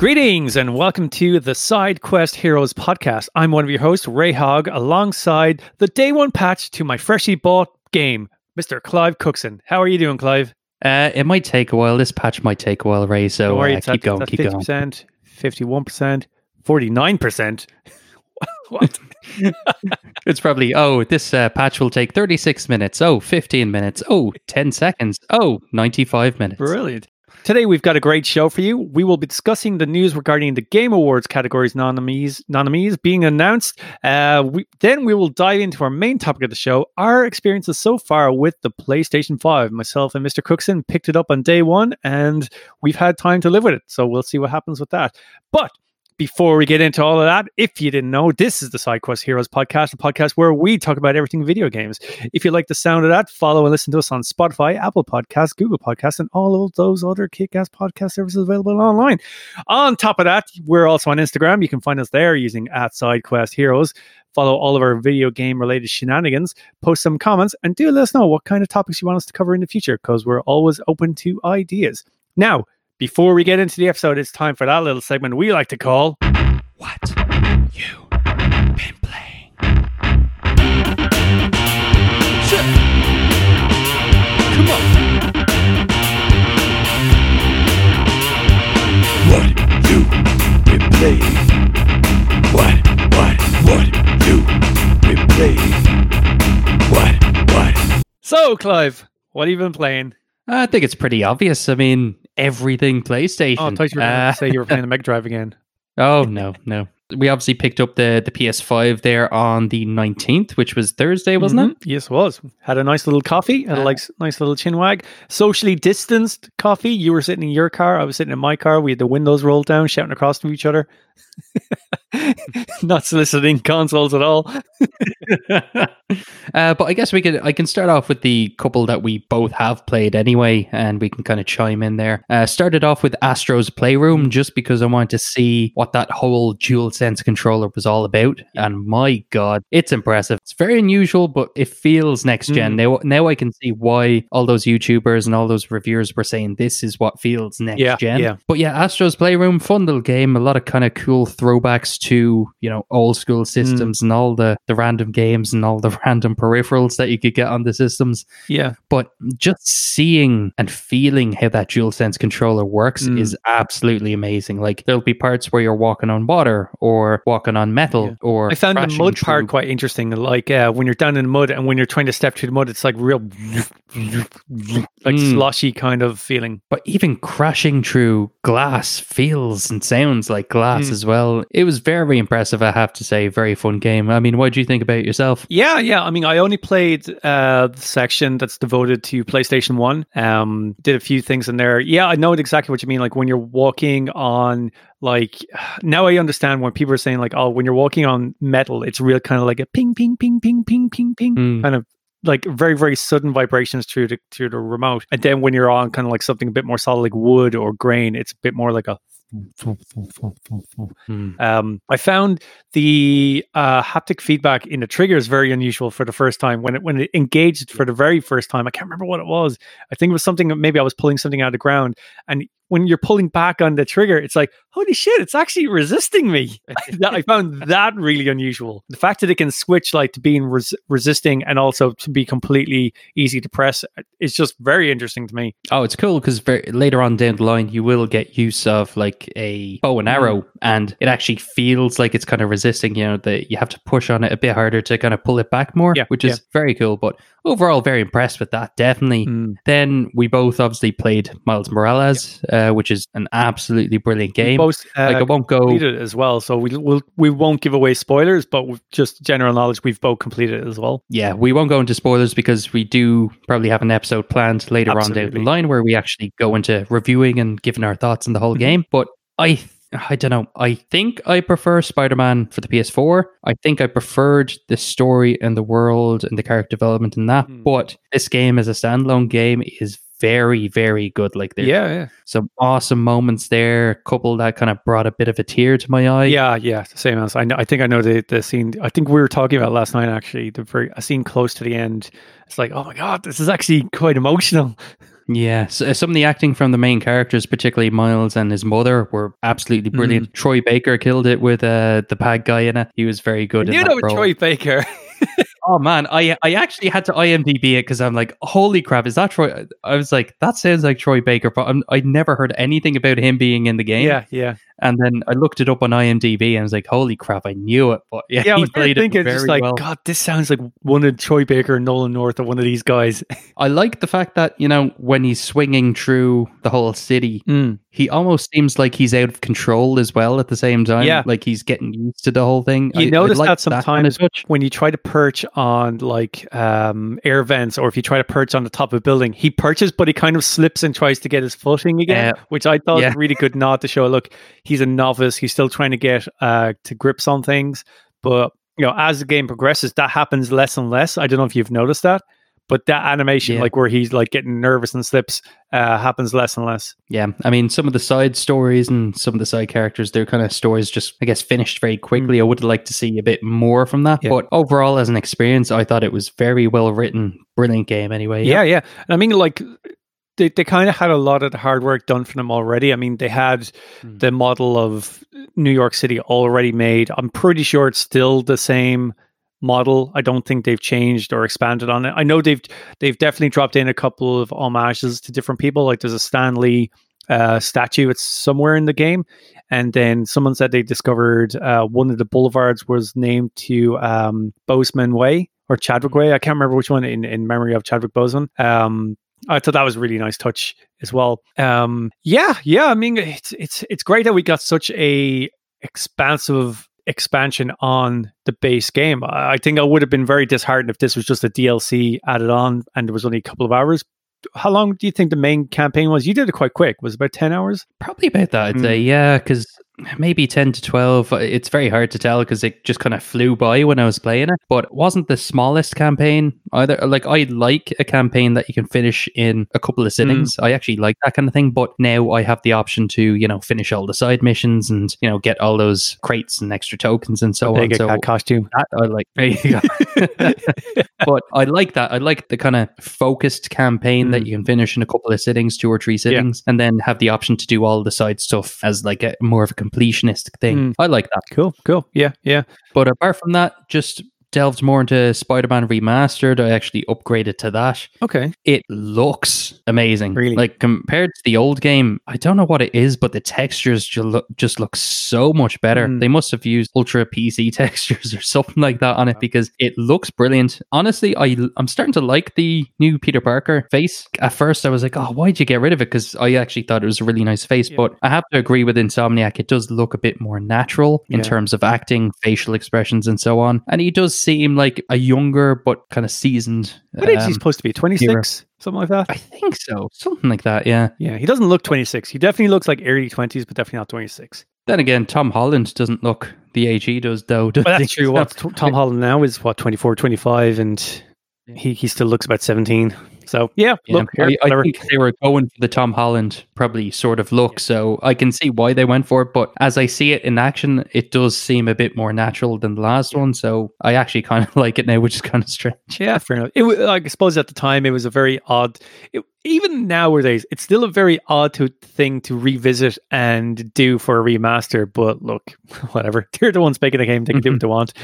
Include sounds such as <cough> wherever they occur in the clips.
Greetings and welcome to the Side Quest Heroes podcast. I'm one of your hosts, Ray Hogg, alongside the day one patch to my freshly bought game, Mr. Clive Cookson. How are you doing, Clive? Uh, it might take a while. This patch might take a while, Ray. So worry, uh, keep at- going, keep going. 50%, 51%, 49%. what? <laughs> It's probably, oh, this uh, patch will take 36 minutes. Oh, 15 minutes. Oh, 10 seconds. Oh, 95 minutes. Brilliant. Today we've got a great show for you. We will be discussing the news regarding the Game Awards categories nominees, nominees being announced. Uh, we, then we will dive into our main topic of the show, our experiences so far with the PlayStation 5. Myself and Mr. Cookson picked it up on day one, and we've had time to live with it. So we'll see what happens with that. But before we get into all of that, if you didn't know, this is the SideQuest Heroes podcast, a podcast where we talk about everything video games. If you like the sound of that, follow and listen to us on Spotify, Apple Podcasts, Google Podcasts, and all of those other kick-ass podcast services available online. On top of that, we're also on Instagram. You can find us there using at SideQuest Heroes. Follow all of our video game related shenanigans, post some comments, and do let us know what kind of topics you want us to cover in the future because we're always open to ideas. Now, before we get into the episode, it's time for that little segment we like to call What you been playing? Come on. What you been playing? What, what, what you been playing? What, what? So, Clive, what have you been playing? I think it's pretty obvious. I mean, everything PlayStation. Oh, I thought you were going Uh, to say you were playing the <laughs> Mega Drive again. oh, no, no. We obviously picked up the, the PS5 there on the 19th, which was Thursday, wasn't it? Mhm. Yes, it was. Had a nice little coffee, had a Uh, like nice little chin wag. Socially distanced coffee. You were sitting in your car, I was sitting in my car. We had the windows rolled down, shouting across to each other. <laughs> Not soliciting consoles at all. <laughs> uh, but I guess we could. I can start off with the couple that we both have played anyway, and we can kind of chime in there. Uh, started off with Astro's Playroom just because I wanted to see what that whole dual sense controller was all about, and my god, it's impressive. It's very unusual, but it feels next gen. Mm. Now, now I can see why all those YouTubers and all those reviewers were saying this is what feels next Yeah, gen. yeah. But yeah, Astro's Playroom, fun little game. A lot of kind of cool throwbacks to you know old school systems and all the the random games and all the <laughs> random peripherals that you could get on the systems. Yeah. But just seeing and feeling how that dual sense controller works Mm. is absolutely amazing. Like there'll be parts where you're walking on water or walking on metal Yeah. or I found the mud part quite interesting. Like uh, when you're down in the mud and when you're trying to step through the mud, it's like real, like Mm. sloshy kind of feeling. But even crashing through glass feels and sounds like glass Mm. As well. It was very impressive, I have to say. Very fun game. I mean, what do you think about it yourself? Yeah, yeah. I mean, I only played uh, the section that's devoted to PlayStation One. Um, did a few things in there. Yeah, I know exactly what you mean. Like when you're walking on, like <sighs> now I understand when people are saying like, oh, when you're walking on metal, it's real kind of like a ping, ping, ping, ping, ping, ping, ping, Mm. kind of like very, very sudden vibrations through the through the remote. And then when you're on kind of like something a bit more solid, like wood or grain, it's a bit more like a. Mm. Um, I found the uh, haptic feedback in the triggers very unusual for the first time. When it when it engaged for the very first time, I can't remember what it was. I think it was something maybe I was pulling something out of the ground, and when you're pulling back on the trigger, it's like holy shit, it's actually resisting me. <laughs> That- I found that really unusual. The fact that it can switch like to being res- resisting and also to be completely easy to press is just very interesting to me. Oh, it's cool because later on down the line, you will get use of like a bow and arrow, and it actually feels like it's kind of resisting. You know, that you have to push on it a bit harder to kind of pull it back more, Yeah, which is very cool. But overall, very impressed with that. Definitely. Mm. Then we both obviously played Miles Morales, uh, which is an absolutely brilliant game. Both, uh, like I won't go. completed as well. So we we'll, we won't give away spoilers, but just general knowledge, we've both completed it as well. Yeah, we won't go into spoilers because we do probably have an episode planned later on down the line where we actually go into reviewing and giving our thoughts on the whole Mhm. game. But I I don't know. I think I prefer Spider-Man for the PS4. I think I preferred the story and the world and the character development in that. Hmm. But this game as a standalone game is very, very good. Like there's Yeah, yeah, some awesome moments there. A couple that kind of brought a bit of a tear to my eye. yeah, yeah. Same as I know. I think I know the the scene. I think we were talking about last night. Actually, the very a scene close to the end. It's like, oh my god, this is actually quite emotional. Yeah, so some of the acting from the main characters, particularly Miles and his mother, were absolutely brilliant. Troy Baker killed it with uh, the bad guy in it. He was very good. you know. Troy Baker. <laughs> Oh man, I I actually had to IMDb it because I'm like, holy crap, is that Troy? I was like, that sounds like Troy Baker, but I'm, I'd never heard anything about him being in the game. yeah, yeah. And then I looked it up on IMDb and I was like, holy crap, I knew it. But yeah, Yeah, I was played thinking it very just like, well. God, this sounds like one of Troy Baker and Nolan North or one of these guys. <laughs> I like the fact that you know when he's swinging through the whole city, Mm. he almost seems like he's out of control as well at the same time. Yeah. like he's getting used to the whole thing. You I- I notice like that kind of sometimes when you try to perch on like um, air vents or if you try to perch on the top of a building, he perches, but he kind of slips and tries to get his footing again, Yeah. which I thought was a really good nod to show, look, he's a novice. He's still trying to get uh, to grips on things. But, you know, as the game progresses, that happens less and less. I don't know if you've noticed that. But that animation, Yeah. like where he's like getting nervous and slips, uh, happens less and less. Yeah, I mean, some of the side stories and some of the side characters, their kind of stories just, I guess, finished very quickly. I would like to see a bit more from that. Mm. Yeah. But overall, as an experience, I thought it was very well written, brilliant game. Anyway, Yeah, yeah. And I mean, like, they, they kind of had a lot of the hard work done for them already. I mean, they had Hmm. the model of New York City already made. I'm pretty sure it's still the same model. I don't think they've changed or expanded on it. I know they've they've definitely dropped in a couple of homages to different people. Like there's a Stan Lee uh, statue. It's somewhere in the game. And then someone said they discovered uh, one of the boulevards was named to um, Boseman Way or Chadwick Way. I can't remember which one in, in memory of Chadwick Boseman. Um, I thought that was a really nice touch as well. Um, yeah, yeah. I mean, it's it's it's great that we got such a expansive expansion on the base game. I I think I would have been very disheartened if this was just a DLC added on and there was only a couple of hours. How long do you think the main campaign was? You did it quite quick. Was it about ten hours? Probably about that, I'd Mm. say. Yeah, because maybe 10 to 12. It's very hard to tell because it just kind of flew by when I was playing it. But it wasn't the smallest campaign either. Like, I like a campaign that you can finish in a couple of sittings. I actually like that kind of thing. But now I have the option to, you know, finish all the side missions and, you know, get all those crates and extra tokens and so on. So cat costume. that I like. There you go. <laughs> but I like that. I like the kind of focused campaign that Mm. you can finish in a couple of sittings, two or three sittings, and then have the option to do all the side stuff as like a more of a completionist thing. Mm. I like that. Cool, cool. Yeah, yeah. But apart from that, just delved more into Spider-Man Remastered. I actually upgraded to that. Okay. It looks amazing. Really? Like compared to the old game, I don't know what it is, but the textures just look, just look so much better. Mm. They must have used ultra PC <laughs> textures or something like that on it because it looks brilliant. Honestly, I I'm starting to like the new Peter Parker face. At first, I was like, "Oh, why'd you get rid of it?" Because I actually thought it was a really nice face. Yeah. But I have to agree with Insomniac; it does look a bit more natural in Yeah. terms of acting, facial expressions, and so on. And he does seem like a younger but kind of seasoned. What age is he um, supposed to be? Twenty six, something like that. I think so. Something like that, yeah. Yeah, he doesn't look twenty six. He definitely looks like early twenties, but definitely not twenty six. Then again, Tom Holland doesn't look the age he does, though. does that's true. <laughs> What T- Tom Holland now is what 24, 25, and he, he still looks about seventeen. So yeah, Yeah, look, I, I think they were going for the Tom Holland probably sort of look, so I can see why they went for it. But as I see it in action, it does seem a bit more natural than the last one. So I actually kind of <laughs> like it now, which is kind of strange. Yeah, fair enough. It, I suppose at the time it was a very odd. It, even nowadays, it's still a very odd to, thing to revisit and do for a remaster. But look, <laughs> whatever. <laughs> They're the ones making the game; they can do what they want.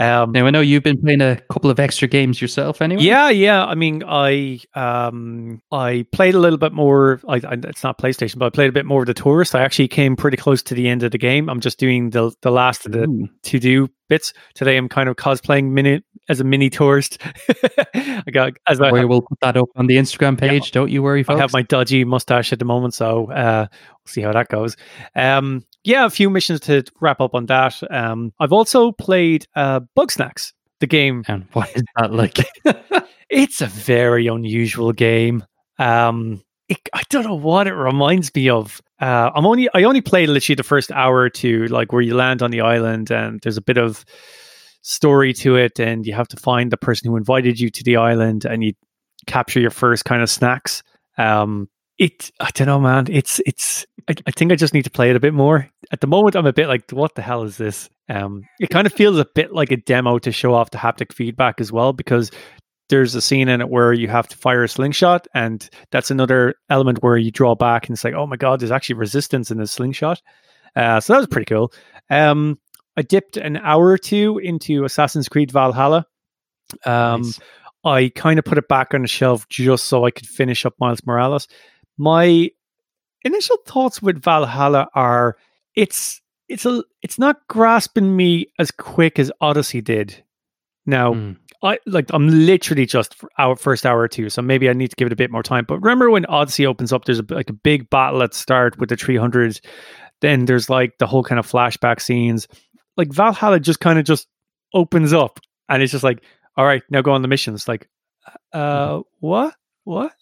um, Now I know you've been playing a couple of extra games yourself, anyway. yeah, yeah. I mean, I um, I played a little bit more. I, I, it's not PlayStation, but I played a bit more of the tourist. I actually came pretty close to the end of the game. I'm just doing the the last of the to do bits today. I'm kind of cosplaying mini as a mini tourist. <laughs> I got as I We will put that up on the Instagram page. Don't you worry, I have my dodgy mustache at the moment, so uh, we'll see how that goes. Um, yeah, a few missions to wrap up on that. Um, I've also played uh, Bugsnax, the game. and what is that like? <laughs> It's a very unusual game. Um, it, I don't know what it reminds me of. Uh, I'm only I only played literally the first hour or two, like where you land on the island and there's a bit of story to it, and you have to find the person who invited you to the island, and you capture your first kind of snacks. Um, it I don't know, man. It's it's. I, I think I just need to play it a bit more. At the moment, I'm a bit like, what the hell is this? Um, it kind of feels a bit like a demo to show off the haptic feedback as well, because there's a scene in it where you have to fire a slingshot, and that's another element where you draw back and it's like, oh my god, there's actually resistance in the slingshot. Uh, so that was pretty cool. Um, I dipped an hour or two into Assassin's Creed Valhalla. Um, Nice. I kind of put it back on the shelf just so I could finish up Miles Morales. My initial thoughts with Valhalla are it's it's a it's not grasping me as quick as Odyssey did. Now, Mm. I like I'm literally just our first hour or two, so maybe I need to give it a bit more time. But remember when Odyssey opens up, there's a, like a big battle at start with the 300. Then there's like the whole kind of flashback scenes. Like Valhalla just kind of just opens up, and it's just like, all right, now go on the missions. Like, uh, what, what?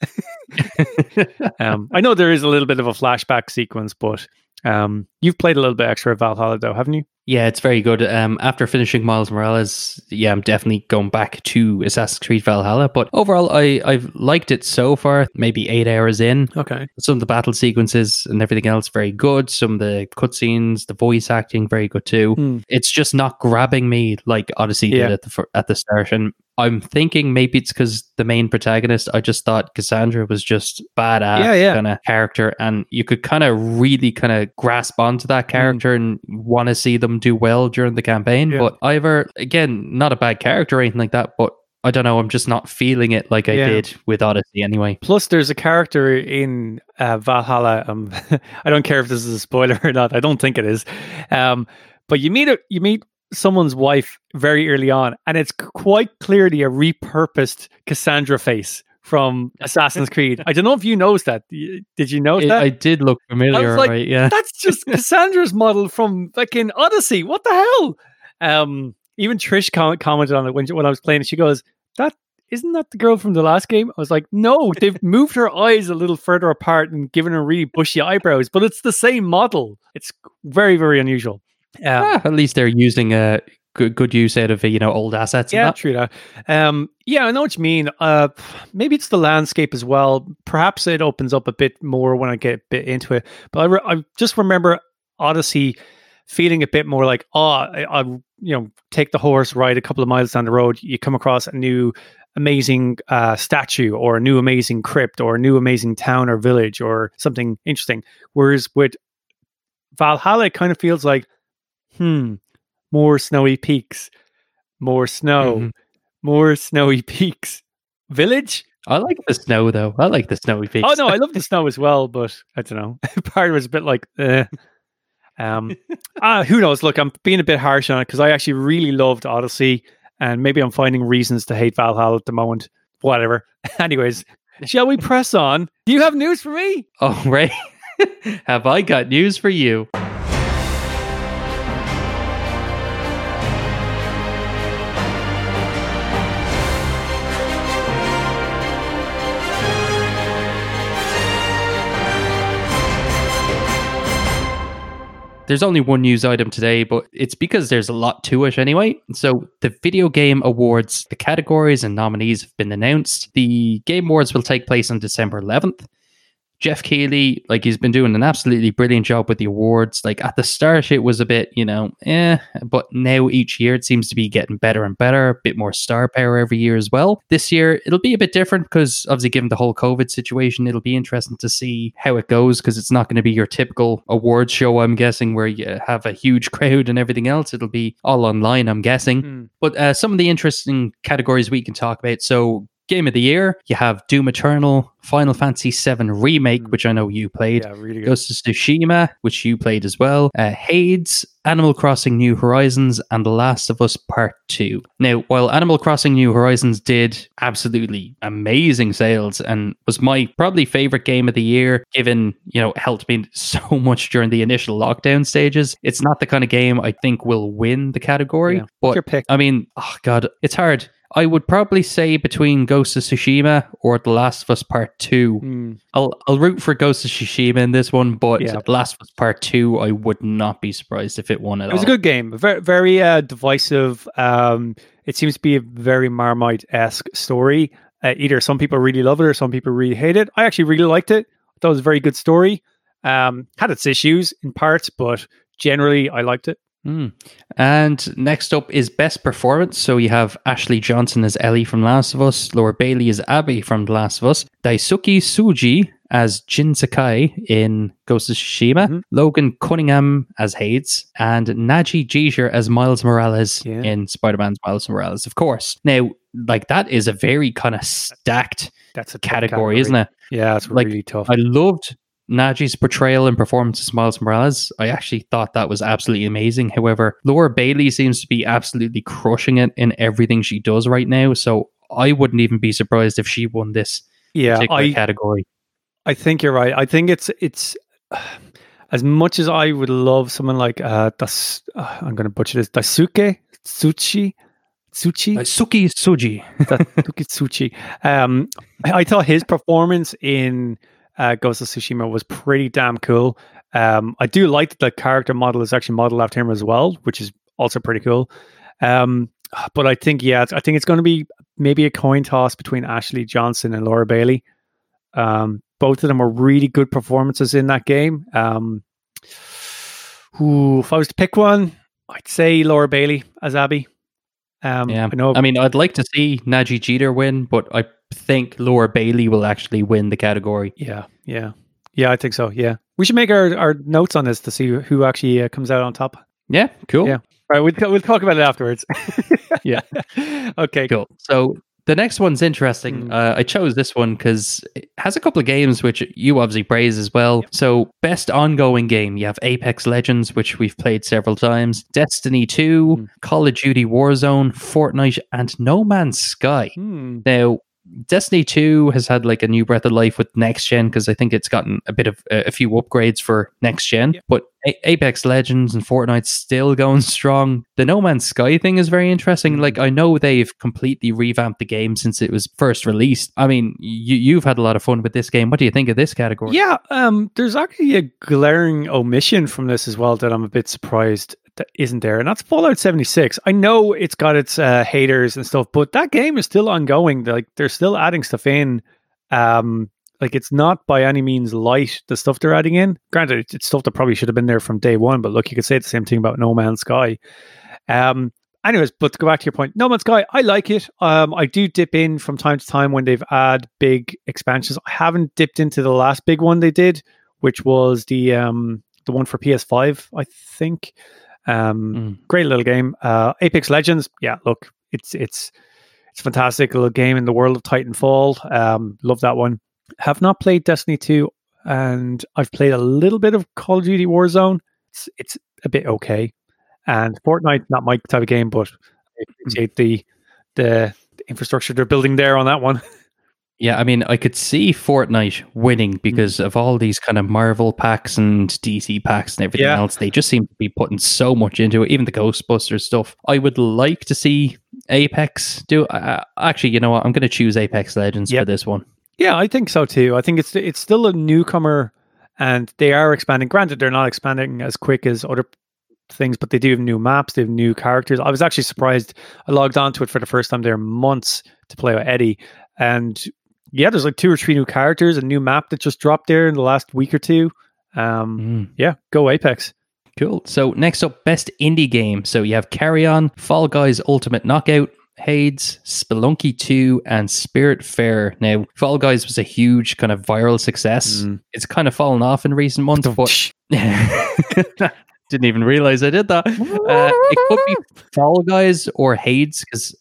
<laughs> um, I know there is a little bit of a flashback sequence, but um, you've played a little bit extra of Valhalla, though, haven't you? Yeah, it's very good. Um, after finishing Miles Morales, yeah, I'm definitely going back to Assassin's Creed Valhalla. But overall, I I've liked it so far. Maybe eight hours in. Okay. Some of the battle sequences and everything else very good. Some of the cutscenes, the voice acting very good too. Hmm. It's just not grabbing me like Odyssey Yeah. did at the at the start. And I'm thinking maybe it's because the main protagonist. I just thought Cassandra was just badass Yeah, yeah. kind of character, and you could kind of really kind of grasp onto that character and want to see them do well during the campaign. Yeah. But Eivor, again, not a bad character or anything like that, but. I don't know. I'm just not feeling it like I Yeah. did with Odyssey anyway. Plus, there's a character in uh, Valhalla. Um, <laughs> I don't care if this is a spoiler <laughs> or not. I don't think it is. Um, but you meet a, you meet someone's wife very early on, and it's quite clearly a repurposed Cassandra face from <laughs> Assassin's Creed. I don't know if you noticed that. Did you notice It- that? I did look familiar, like, right? Yeah. That's just <laughs> Cassandra's model from fucking Odyssey. What the hell? Um, even Trish com- commented on it when when I was playing. She goes, "That isn't that the girl from the last game?" I was like, "No, they've moved her eyes a little further apart and given her really bushy eyebrows, but it's the same model. It's very very unusual." Um, Ah, at least they're using a good good use out of you know old assets. and yeah, that. true that. Um, yeah, I know what you mean. Uh, maybe it's the landscape as well. Perhaps it opens up a bit more when I get a bit into it. But I, re- I just remember Odyssey feeling a bit more like, oh, I, I, you know, take the horse, ride a couple of miles down the road, you come across a new amazing uh, statue or a new amazing crypt or a new amazing town or village or something interesting. Whereas with Valhalla, it kind of feels like, hmm, more snowy peaks, more snow, Mhm. more snowy peaks. Village? I like the snow though. I like the snowy peaks. Oh no, I love the <laughs> snow as well, but I don't know. <laughs> Part of it's a bit like, eh. um, ah, who knows? Look, I'm being a bit harsh on it because I actually really loved Odyssey, and maybe I'm finding reasons to hate Valhalla at the moment. Whatever. <laughs> Anyways, shall we press on? Do you have news for me? Oh Ray, have I got news for you? There's only one news item today, but it's because there's a lot to it anyway. So, the Video Game Awards, the categories and nominees have been announced. The Game Awards will take place on December 11th. Geoff Keighley, like he's been doing an absolutely brilliant job with the awards. Like at the start, it was a bit, you know, eh, but now each year it seems to be getting better and better, a bit more star power every year as well. This year it'll be a bit different because obviously, given the whole COVID situation, it'll be interesting to see how it goes because it's not going to be your typical awards show, I'm guessing, where you have a huge <laughs> crowd and everything else. It'll be all online, I'm guessing. Hmm. But uh, some of the interesting categories we can talk about. So, Game of the Year, you have Doom Eternal, Final Fantasy VII Remake, Mm. which I know you played. Yeah, really good. Ghost of Tsushima, which you played as well, uh, Hades, Animal Crossing New Horizons, and The Last of Us Part 2. Now, while Animal Crossing New Horizons did absolutely amazing sales and was my probably favorite game of the year, given, you know, it helped me <laughs> so much during the initial lockdown stages, it's not the kind of game I think will win the category. Yeah. What's But your pick? I mean, oh God, it's hard. I would probably say between Ghost of Tsushima or The Last of Us Part 2. Hmm. I'll I'll root for Ghost of Tsushima in this one, but Yeah. Last of Us Part Two, I would not be surprised if it won at It was a good game. Very, very uh, divisive. Um, it seems to be a very Marmite esque story. Uh, either some people really love it or some people really hate it. I actually really liked it. I thought it was a very good story. Um, had its issues in parts, but generally I liked it. Mm. And next up is best performance. So you have Ashley Johnson as Ellie from Last of Us, Laura Bailey as Abby from The Last of Us, Daisuke Tsuji as Jin Sakai in Ghost of Tsushima, Mhm. Logan Cunningham as Hades, and Nadji Jeter as Miles Morales Yeah. in Spider-Man's Miles Morales, of course. Now, like that is a very kind of stacked That's a tough category, isn't it? Yeah, it's Like, really tough. I loved Nadji's portrayal and performance as Miles Morales. I actually thought that was absolutely amazing. However, Laura Bailey seems to be absolutely crushing it in everything she does right now. So I wouldn't even be surprised if she won this yeah, particular I category. I think you're right. I think it's it's <sighs> as much as I would love someone like uh, Das. Uh, I'm going to butcher this. Daisuke Tsuchi. Tsuchi. Uh, Suki Suji. Daisuke Tsuchi. <laughs> Um, I, I thought his performance in uh, Ghost of Tsushima was pretty damn cool. Um, I do like that the character model is actually modeled after him as well, which is also pretty cool. Um, but I think yeah, I think it's going to be maybe a coin toss between Ashley Johnson and Laura Bailey. Um, both of them were really good performances in that game. Um, ooh, if I was to pick one, I'd say Laura Bailey as Abby. Um, Yeah. I know. I mean, I'd like to see Nadji Jeter win, but I think Laura Bailey will actually win the category. Yeah, yeah, yeah. I think so. Yeah, we should make our, our notes on this to see who actually uh, comes out on top. Yeah, cool. Yeah. All right, we'll we'll talk about it afterwards. <laughs> Yeah. <laughs> okay. Cool. So the next one's interesting. Mm. Uh, I chose this one because it has a couple of games which you obviously praise as well. So best ongoing game, you have Apex Legends, which we've played several times, Destiny 2, Mm. Call of Duty Warzone, Fortnite, and No Man's Sky. Hmm. Now, Destiny 2 has had like a new breath of life with next gen because I think it's gotten a bit of a, a few upgrades for next gen. Yeah. But a- Apex Legends and Fortnite's still going <laughs> strong. The No Man's Sky thing is very interesting. Mm. Like I know they've completely revamped the game since it was first released. I mean, you you've had a lot of fun with this game. What do you think of this category? Yeah, um, there's actually a glaring omission from this as well that I'm a bit surprised that isn't there, and that's Fallout 76. I know it's got its uh, haters and stuff, but that game is still ongoing. Like they're still adding stuff in. Um, like it's not by any means light the stuff they're adding in. Granted, it's- stuff that probably should have been there from day one. But look, you could say the same thing about No Man's Sky. Um, anyways, but to go back to your point, No Man's Sky, I like it. Um, I do dip in from time to time when they've add big expansions. I haven't dipped into the last big one they did, which was the um the one for PS5, I think. Um, Mm. great little game. Uh, Apex Legends, yeah, look, it's it's it's a fantastic little game in the world of Titanfall. Um, love that one. Have not played Destiny 2, and I've played a little bit of Call of Duty Warzone. It's it's a bit okay. And Fortnite, not my type of game, but I appreciate the the, the infrastructure they're building there on that one. <laughs> Yeah, I mean, I could see Fortnite winning because of all these kind of Marvel packs and DC packs and everything Yeah. else. They just seem to be putting so much into it, even the Ghostbusters stuff. I would like to see Apex do. Uh, actually, you know what? I'm going to choose Apex Legends Yep. for this one. Yeah, I think so too. I think it's it's still a newcomer, and they are expanding. Granted, they're not expanding as quick as other things, but they do have new maps. They have new characters. I was actually surprised. I logged onto it for the first time there months to play with Eddie, and yeah, there's like two or three new characters, a new map that just dropped there in the last week or two. Um, Mm. yeah, go Apex. Cool. So next up, best indie game. So you have Carrion, Fall Guys Ultimate Knockout, Hades, Spelunky 2, and Spiritfarer. Now, Fall Guys was a huge kind of viral success. Mm. It's kind of fallen off in recent <laughs> months, but <laughs> didn't even realize I did that. Uh, it could be Fall Guys or Hades because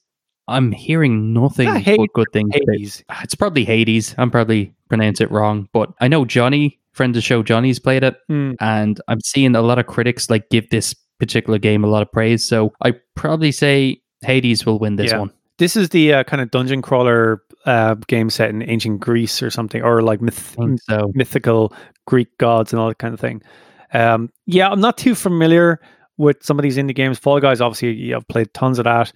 I'm hearing nothing Ah, but good things. Hades. It's probably Hades. I'm probably pronounce it wrong, but I know Johnny, friend of the show, Johnny's played it Hmm. and I'm seeing a lot of critics like give this particular game a lot of praise. So I probably say Hades will win this Yeah. one. This is the uh, kind of dungeon crawler uh, game set in ancient Greece or something, or like myth- so. mythical Greek gods and all that kind of thing. Um, yeah, I'm not too familiar with some of these indie games. Fall Guys, obviously, I've played tons of that.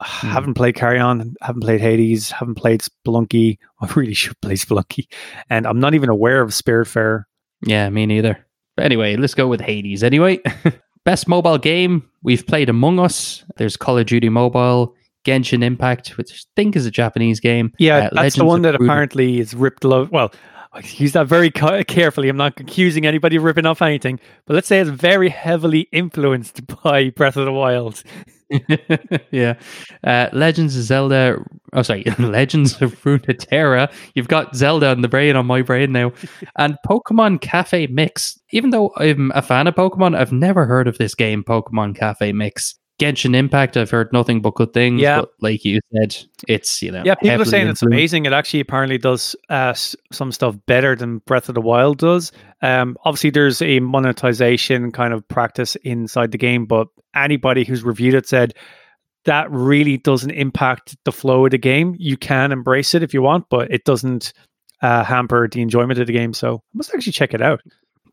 Haven't played Carrion, haven't played Hades, haven't played Spelunky. <laughs> I really should play Spelunky, and I'm not even aware of Spiritfarer. Yeah, me neither. But anyway, let's go with Hades. Anyway, <laughs> best mobile game we've played Among Us. There's Call of Duty Mobile, Genshin Impact, which I think is a Japanese game. Yeah, Uh, that's Legends the one that apparently is ripped low. Well, I use that very carefully. I'm not accusing anybody of ripping off anything, but let's say it's very heavily influenced <laughs> by Breath of the Wild. <laughs> yeah. Uh, Legends of Zelda. Oh, sorry. <laughs> Legends of Runeterra. You've got Zelda in the brain on my brain now. <laughs> And Pokemon Cafe Mix. Even though I'm a fan of Pokemon, I've never heard of this game, Pokemon Cafe Mix. Genshin Impact, I've heard nothing but good things. Yeah. But like you said, it's, you know. Yeah, people are saying it's amazing. It actually apparently does uh, some stuff better than Breath of the Wild does. Um, obviously, there's a monetization kind of practice inside the game, but anybody who's reviewed it said that really doesn't impact the flow of the game. You can embrace it if you want, but it doesn't uh, hamper the enjoyment of the game. So I must actually check it out.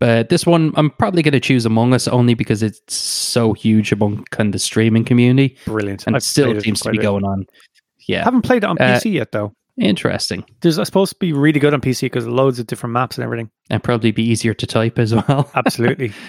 But this one, I'm probably going to choose Among Us only because it's so huge among kind of the streaming community Brilliant. and I've it still seems to be going on. Yeah, I haven't played it on Uh, PC yet, though. interesting. There's uh, supposed to be really good on PC because loads of different maps and everything. And probably be easier to type as <laughs> well. Absolutely. <laughs>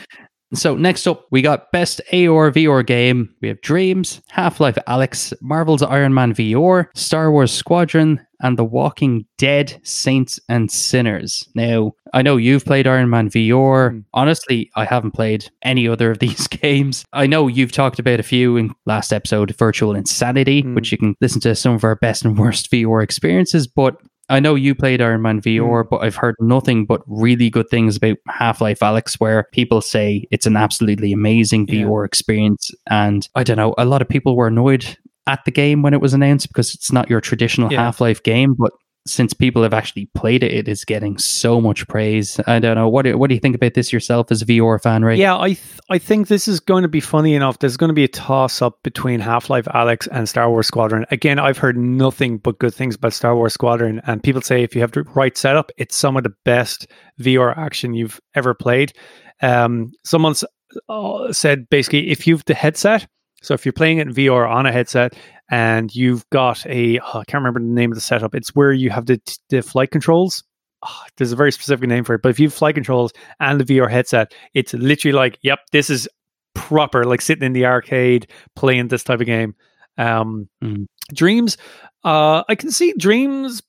So next up, we got best AR VR game. We have Dreams, Half Life Alyx, Marvel's Iron Man VR, Star Wars Squadron, and The Walking Dead: Saints and Sinners. Now, I know you've played Iron Man VR. Hmm. Honestly, I haven't played any other of <laughs> these games. I know you've talked about a few in last episode, Virtual Insanity, Hmm. which you can listen to some of our best and worst VR experiences, but I know you played Iron Man VR, but I've heard nothing but really good things about Half Life Alyx, where people say it's an absolutely amazing Yeah. VR experience. And I don't know, a lot of people were annoyed at the game when it was announced because it's not your traditional Yeah. Half Life game. But since people have actually played it, it is getting so much praise. I don't know. What do, what do you think about this yourself as a VR fan, Ray? Yeah, I th- I think this is going to be funny enough. There's going to be a toss up between Half Life Alyx and Star Wars Squadron. Again, I've heard nothing but good things about Star Wars Squadron, and people say if you have the right setup, it's some of the best VR action you've ever played. Um, someone's uh, said basically if you've the headset, so if you're playing it in VR on a headset and you've got a oh, I can't remember the name of the setup. It's where you have the the flight controls. Oh, there's a very specific name for it, but if you have flight controls and the VR headset, it's literally like, yep, this is proper, like sitting in the arcade playing this type of game. Um, Mm. Dreams, uh, I can see Dreams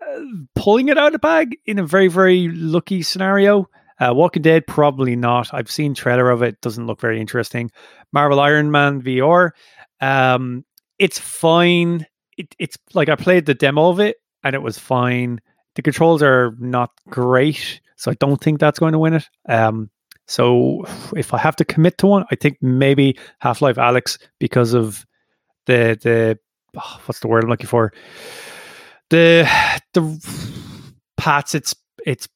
uh, pulling it out of the bag in a very, very lucky scenario. Uh, Walking Dead, probably not. I've seen trailer of it; doesn't look very interesting. Marvel Iron Man VR, um, it's fine. It, it's like I played the demo of it, and it was fine. The controls are not great, so I don't think that's going to win it. Um, so if I have to commit to one, I think maybe Half Life Alyx because of the the oh, what's the word I'm looking for the the <sighs> paths it's it's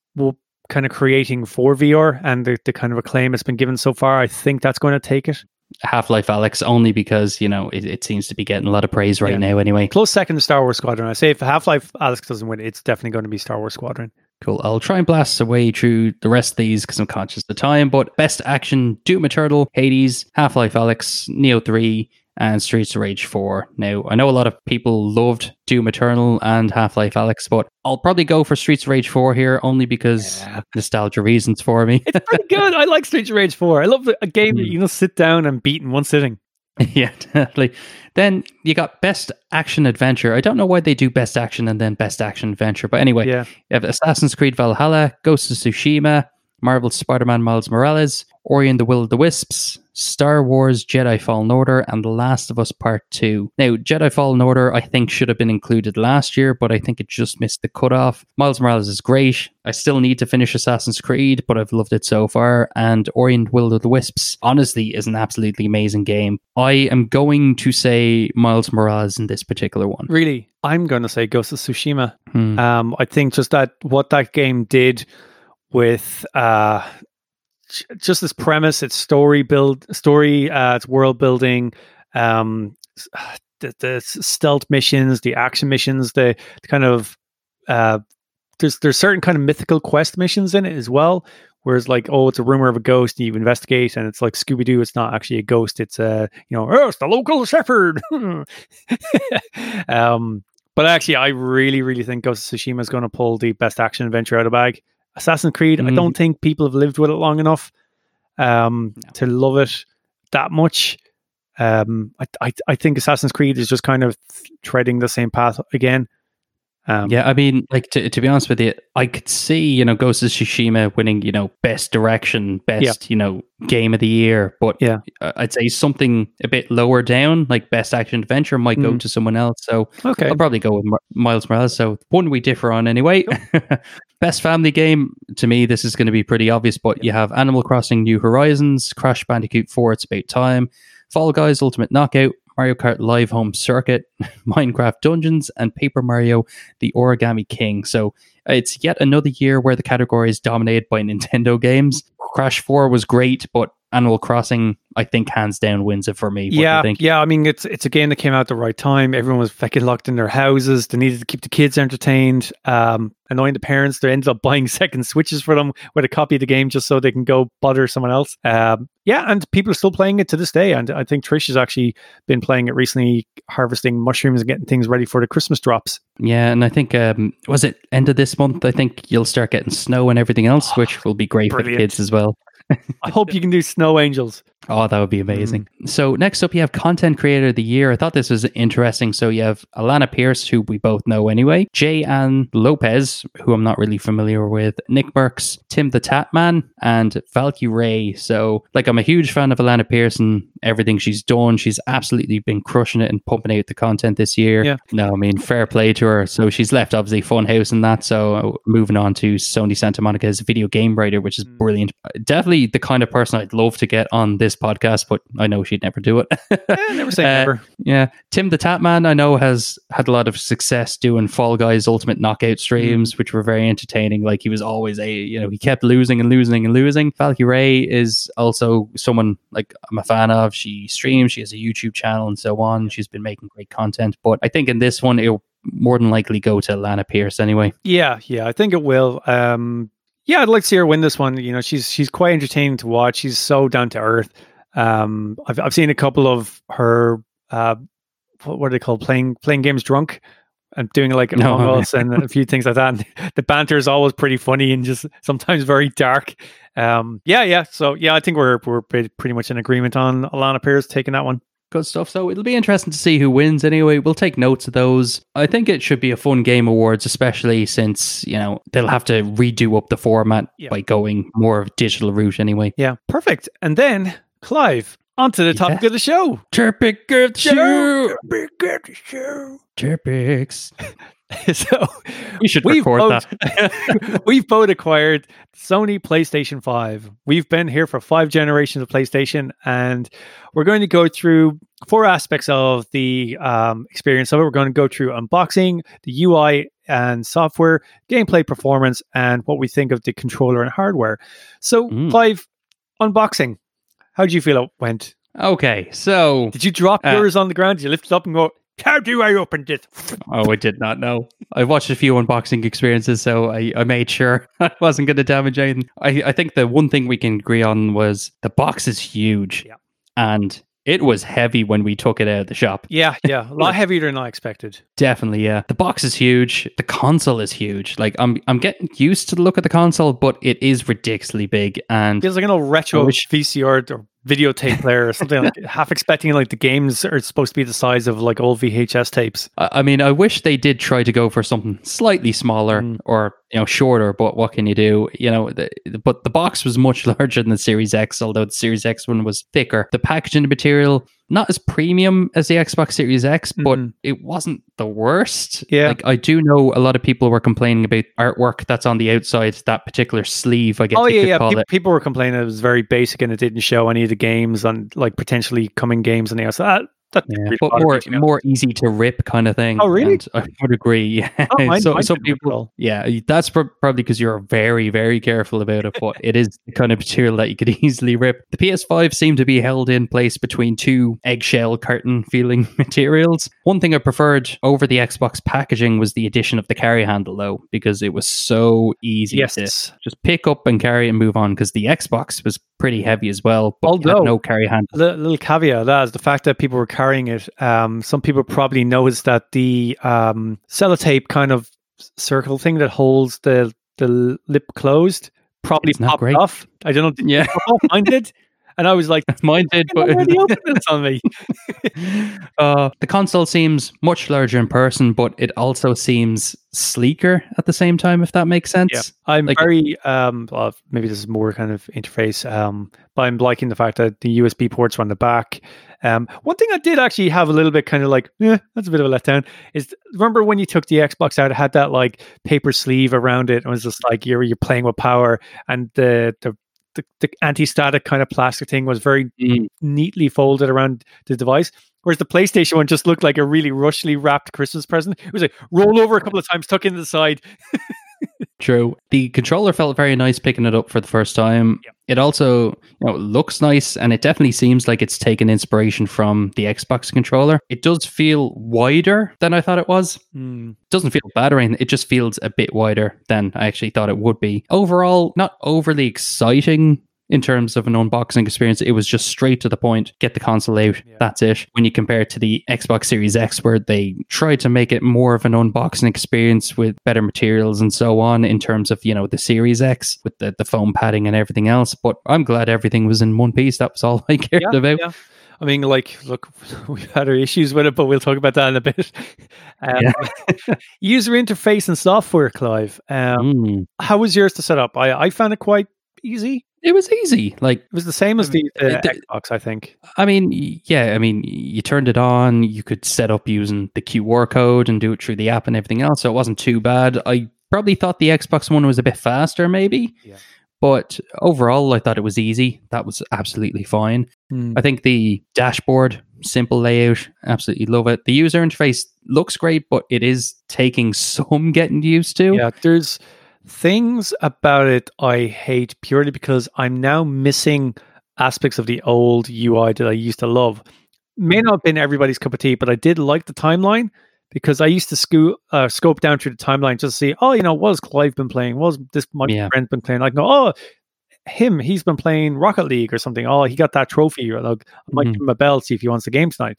kind of creating for VR and the, the kind of acclaim it's been given so far. I think that's going to take it. Half Life Alyx only because, you know, it, it seems to be getting a lot of praise right Yeah. now anyway. Close second to Star Wars Squadron. I say if Half Life Alyx doesn't win, it's definitely going to be Star Wars Squadron. Cool. I'll try and blast away through the rest of these because I'm conscious of the time. But best action: Doom Eternal, Hades, Half Life Alyx, Nioh Three, and Streets of Rage Four. Now I know a lot of people loved Doom Eternal and Half Life Alyx, but I'll probably go for Streets of Rage Four here only because Yeah. nostalgia reasons for me. It's pretty <laughs> good. I like Streets of Rage 4. I love the- a game that Mhm. you know sit down and beat in one sitting. <laughs> yeah, definitely. Then you got best action adventure. I don't know why they do best action and then best action adventure, but anyway, Yeah. You have Assassin's Creed Valhalla, Ghost of Tsushima, Marvel's Spider-Man Miles Morales, Ori and the Will of the Wisps, Star Wars Jedi Fallen Order, and The Last of Us Part 2. Now, Jedi Fallen Order, I think, should have been included last year, but I think it just missed the cutoff. Miles Morales is great. I still need to finish Assassin's Creed, but I've loved it so far. And Ori and the Will of the Wisps, honestly, is an absolutely amazing game. I am going to say Miles Morales in this particular one. Really, I'm going to say Ghost of Tsushima. Hmm. Um, I think just that what that game did with uh, just this premise, its story build, story, uh, its world building, um, the, the stealth missions, the action missions, the, the kind of uh, there's there's certain kind of mythical quest missions in it as well. Whereas like, oh, it's a rumor of a ghost, and you investigate, and it's like Scooby Doo. It's not actually a ghost. It's a you know, oh, it's the local shepherd. <laughs> um, but actually, I really, really think Ghost of Tsushima is going to pull the best action adventure out of bag. Assassin's Creed, I Mm. don't think people have lived with it long enough um, to love it that much. Um, I, I, I think Assassin's Creed is just kind of treading the same path again. Um, Yeah, I mean, like to, to be honest with you, I could see you know Ghost of Tsushima winning you know best direction, best you know game of the year, but Yeah. I'd say something a bit lower down, like best action adventure, might go Mm. to someone else. So Okay. I'll probably go with Mar- Miles Morales. So one we differ on anyway. <laughs> Best family game to me, this is going to be pretty obvious, but you have Animal Crossing: New Horizons, Crash Bandicoot 4: It's About Time, Fall Guys: Ultimate Knockout, Mario Kart Live Home Circuit, <laughs> Minecraft Dungeons, and Paper Mario: The Origami King. So it's yet another year where the category is dominated by <laughs> Nintendo games. Crash 4 was great, but Animal Crossing, I think, hands down wins it for me. What do you yeah, think? yeah. I mean, it's it's a game that came out at the right time. Everyone was fucking locked in their houses. They needed to keep the kids entertained. Um, annoying the parents. They ended up <laughs> buying second switches for them with a copy of the game just so they can go bother someone else. Um, yeah, and people are still playing it to this day. And I think Trish has actually been playing it recently, harvesting mushrooms and getting things ready for the Christmas drops. Yeah, and I think um, was it end of this month? I think you'll start getting snow and everything else, which will be great for the kids as well. <laughs> I hope you can do Snow Angels. Oh, that would be amazing. So next up, you have content creator of the year. I thought this was interesting. So you have Alanah Pearce, who we both know anyway, Jay Ann Lopez, who I'm not really familiar with, NickMercs, Tim the Tatman, and Valkyrae. So like, I'm a huge fan of Alanah Pearce and everything she's done. She's absolutely been crushing it and pumping out the content this year. Yeah. No, I mean fair play to her. So she's left obviously Funhaus and that. So uh, moving on to Sony Santa Monica as video game writer, which is Mm. brilliant. Definitely the kind of person I'd love to get on this podcast, but I know she'd never do it. Eh, never say <laughs> Uh, never. Yeah, Tim the Tatman, I know has had a lot of success doing Fall Guys Ultimate Knockout Mm. streams, which were very entertaining. Like he was always a, you know, he kept losing and losing and losing. Valkyrae is also someone like I'm a fan of. She streams, she has a YouTube channel, and so on. She's been making great content, but I think in this one it'll more than likely go to Lana Pearce anyway. Yeah, yeah, I think it will. Um, yeah, I'd like to see her win this one. You know, she's she's quite entertaining to watch. She's so down to earth. Um, I've I've seen a couple of her uh, what, are they called? Playing playing games drunk and doing like. <laughs> Among Us <laughs> and a few things like that. And <laughs> the banter is always pretty funny and just sometimes very dark. Um, yeah, yeah. So yeah, I think we're we're pretty pretty much in agreement on Alanah Pearce taking that one. Good stuff. So it'll be interesting to see who wins anyway. We'll take notes of those. I think it should be a fun game awards, especially since, you know, they'll have to redo up the format Yeah. by going more of digital route anyway. Yeah, perfect. And then Clive, onto the topic Yeah. of the show. Topic of Show. Topic of the show. Topics. <laughs> so We should we've record both, <laughs> we've both acquired Sony PlayStation 5. We've been here for five generations of PlayStation, and we're going to go through four aspects of the um, experience of it. We're going to go through unboxing, the UI and software, gameplay performance, and what we think of the controller and hardware. So, Mm. Clive, unboxing. How did you feel it went? Okay, so Did you drop Uh, yours on the ground? Did you lift it up and go, How do I open this? oh, I did not know. I watched a few unboxing experiences, so I, I made sure <laughs> I wasn't going to damage anything. I, I think the one thing we can agree on was the box is huge, Yeah. and it was heavy when we took it out of the shop. Yeah, yeah. A lot <laughs> heavier than I expected. Definitely, yeah. The box is huge. The console is huge. Like I'm, I'm getting used to the look of the console, but it is ridiculously big. And feels like an old retro VCR or videotape <laughs> player or something like half expecting like the games are supposed to be the size of like old VHS tapes. I mean, I wish they did try to go for something slightly smaller Mm. or you know shorter. But what can you do? You know, the, but the box was much <laughs> larger than the Series X, although the Series X one was thicker. The packaging material not as premium as the Xbox Series X, but Mhm. it wasn't the worst. Yeah. like I do know a lot of people were complaining about artwork that's on the outside that particular sleeve. I guess Oh you yeah, could yeah. call Pe- it. people were complaining it was very basic and it didn't show any of the games and like potentially coming games and the that that Yeah, but more me, to be honest. more easy to rip kind of thing. Oh, really? And I would agree. <laughs> Yeah. Oh, mine- so mine some didn't rip at people, yeah, that's pro- probably because you're very very careful about it. But it is the kind of material that you could <laughs> easily rip. The PS5 seemed to be held in place between two eggshell carton feeling <laughs> materials. One thing I preferred over the Xbox packaging was the addition of the carry handle, though, because it was so easy Yes. to just pick up and carry and move on. Because the Xbox was pretty heavy as well, but Although- no carry handle. Li- little caveat that is the fact that people were carrying it. Um, some people probably noticed that the um, sellotape kind of circle thing that holds the the lip closed probably It's not popped great. off. I don't know. Yeah. it <laughs> pop off? Mine did. and I was like, <laughs> Mine did, "Why but he <laughs> on me?" <laughs> uh, the console seems much larger in person, but it also seems sleeker at the same time. If that makes sense. Yeah, I'm Like- very um. Well, maybe this is more kind of interface. Um, but I'm liking the fact that the USB ports are on the back. Um, one thing I did actually have a little bit kind of like, yeah, that's a bit of a letdown. Is remember when you took the Xbox out, it had that like paper sleeve around it, and it was just like you're you're playing with power, and the the the, the anti-static kind of plastic thing was very Mm. neatly folded around the device. Whereas the PlayStation one just looked like a really rushly wrapped Christmas present. It was like roll over a couple of times, tuck into the side. <laughs> True. The controller felt very nice picking it up for the first time. Yep. It also, you know, looks nice and it definitely seems like it's taken inspiration from the Xbox controller. It does feel wider than I thought it was. Hmm. doesn't feel bad or anything. It just feels a bit wider than I actually thought it would be. Overall, not overly exciting in terms of an unboxing experience. It was just straight to the point. Get the console out. Yeah. That's it. When you compare it to the Xbox Series X, where they tried to make it more of an unboxing experience with better materials and so on, in terms of you know the Series X with the the foam padding and everything else. But I'm glad everything was in one piece. That was all <laughs> I cared about. yeah. I mean, like, look, <laughs> we've had our issues with it, but we'll talk about that in a bit. <laughs> Um, user interface and software, Clive. Um, Mm. how was yours to set up? I, I found it quite easy. It was easy. Like It was the same as the, the It- it- Xbox, I think. I mean, yeah, I mean, you turned it on, you could set up using the QR code and do it through the app and everything else. So it wasn't too bad. I probably thought the Xbox one was a bit faster, maybe. Yeah. But overall, I thought it was easy. That was absolutely fine. Hmm. I think the dashboard, simple layout, absolutely love it. The user interface looks great, but it is taking <laughs> some getting used to. Yeah, there's things about it I hate purely because I'm now missing aspects of the old UI that I used to love. May not have been everybody's cup of tea, but I did like the timeline because I used to sco- uh, scope down through the timeline just to see, oh, you know, what has Clive been playing? What has this my Yeah. friend been playing? Like, oh, him, he's been playing Rocket League or something. Oh, he got that trophy. Like, I might Mhm. give him a bell, see if he wants the game tonight.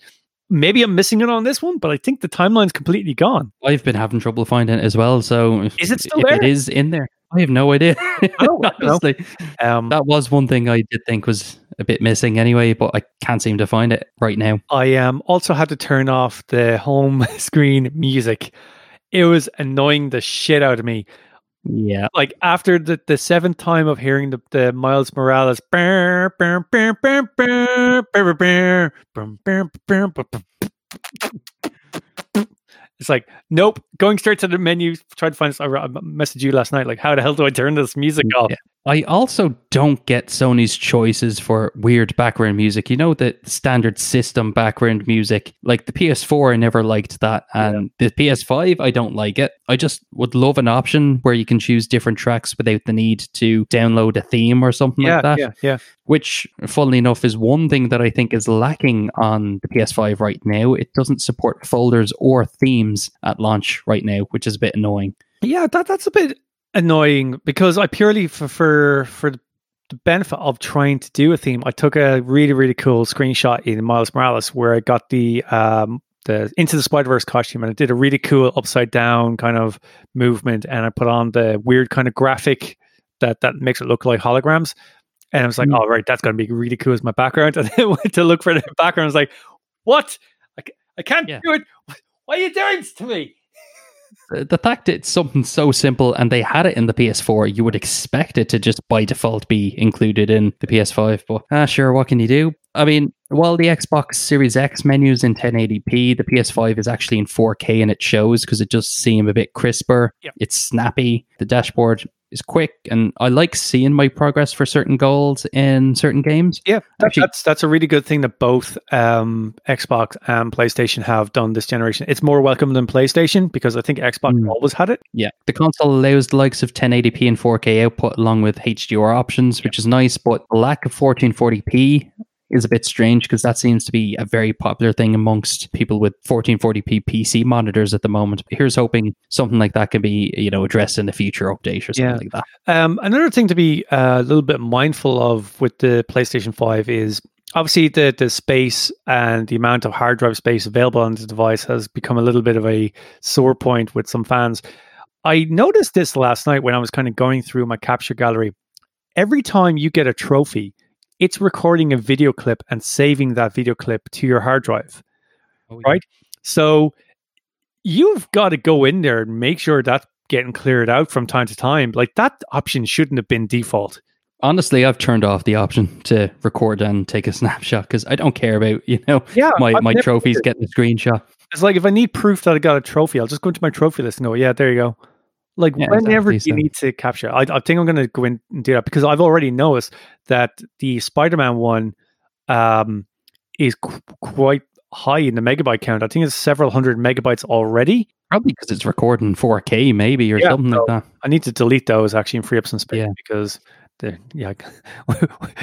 Maybe I'm missing it on this one, but I think the timeline's completely gone. I've been having trouble finding it as well. So if, Is it still there? it is in there, I have no idea. Oh, <laughs> I don't know. <laughs> Honestly. Um, That was one thing I did think was a bit missing anyway, but I can't seem to find it right now. I um, also had to turn off the home <laughs> screen music. It was annoying the shit out of me. Yeah. Like after the, the seventh time of hearing the, the Miles Morales It's like, nope, going straight to the menu, tried to find I messaged you last night, like how the hell do I turn this music off? Yeah. I also don't get Sony's choices for weird background music. You know, the standard system background music. Like the PS4, I never liked that. And the PS5, I don't like it. I just would love an option where you can choose different tracks without the need to download a theme or something Yeah, like that. yeah, yeah. which funnily enough is one thing that I think is lacking on the PS5 right now. It doesn't support folders or themes at launch right now, which is a bit annoying. Yeah, that that's a bit annoying because I purely for for for the benefit of trying to do a theme, I took a really really cool screenshot in Miles Morales where I got the um the into the Spider Verse costume and I did a really cool upside down kind of movement and I put on the weird kind of graphic that that makes it look like holograms. And I was like, Mm. oh right, that's going to be really cool as my background. <laughs> And then went to look for the background. I was like, what? I, I can't Yeah. do it. Why are you doing this to me? The fact it's something so simple and they had it in the PS4, you would expect it to just by default be included in the PS5. But ah, sure, what can you do? I mean, while the Xbox Series X menu's in 1080p, the PS5 is actually in 4K and it shows because it does seem a bit crisper. Yep. It's snappy. The dashboard is quick, and I like seeing my progress for certain goals in certain games. Yeah, that, Actually- that's that's a really good thing that both um, Xbox and PlayStation have done this generation. It's more welcome than PlayStation because I think Xbox Mm. always had it. Yeah, the console allows the likes of 1080p and 4K output along with HDR options, which is nice, but the lack of 1440p is a bit strange because that seems to be a very popular thing amongst people with 1440p PC monitors at the moment. Here's hoping something like that can be, you know, addressed in a future update or something Yeah. like that. Um, another thing to be uh, a little bit mindful of with the PlayStation Five is obviously the the space and the amount of hard drive space available on the device has become a little bit of a sore point with some fans. I noticed this last night when I was kind of going through my capture gallery. Every time you get a trophy, it's recording a video clip and saving that video clip to your hard drive. Oh, right. So you've got to go in there and make sure that's getting cleared out from time to time. Like that option shouldn't have been default. Honestly, I've turned off the option to record and take a <laughs> snapshot because I don't care about you know Yeah, my I've my trophies getting a screenshot. It's like if I need proof that I got a trophy, I'll just go into my trophy list and go, yeah, there you go. Like Yeah, whenever you need to capture, I, I think I'm going to go in and do that because I've already noticed that the Spider-Man one um, is qu- quite high in the megabyte count. I think it's several hundred megabytes already. Probably because it's recording 4K maybe or Yeah, something so- like that. I need to delete those actually and free up some space Yeah. because they're yeah,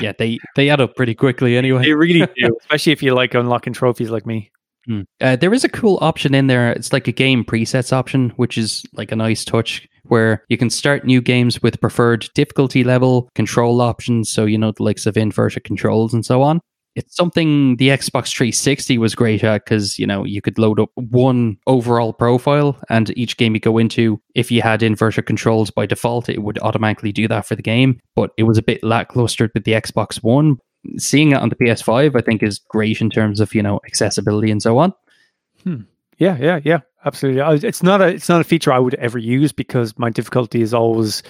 Yeah, they they add up pretty quickly anyway. they really do. <laughs> Especially if you like unlocking trophies like me. Hmm. Uh, there is a cool option in there. It's like a game presets option, which is like a nice touch where you can start new games with preferred difficulty level, control options. So, you know, the likes of inverted controls and so on. It's something the Xbox 360 was great at because, you know, you could load up one overall profile and each game you go into, if you had inverted controls by default, it would automatically do that for the game. But it was a bit lackluster with the Xbox One seeing it on the PS5, I think, is great in terms of you know accessibility and so on. Yeah, yeah, yeah, absolutely. I, it's not a it's not a feature I would ever use because my difficulty is always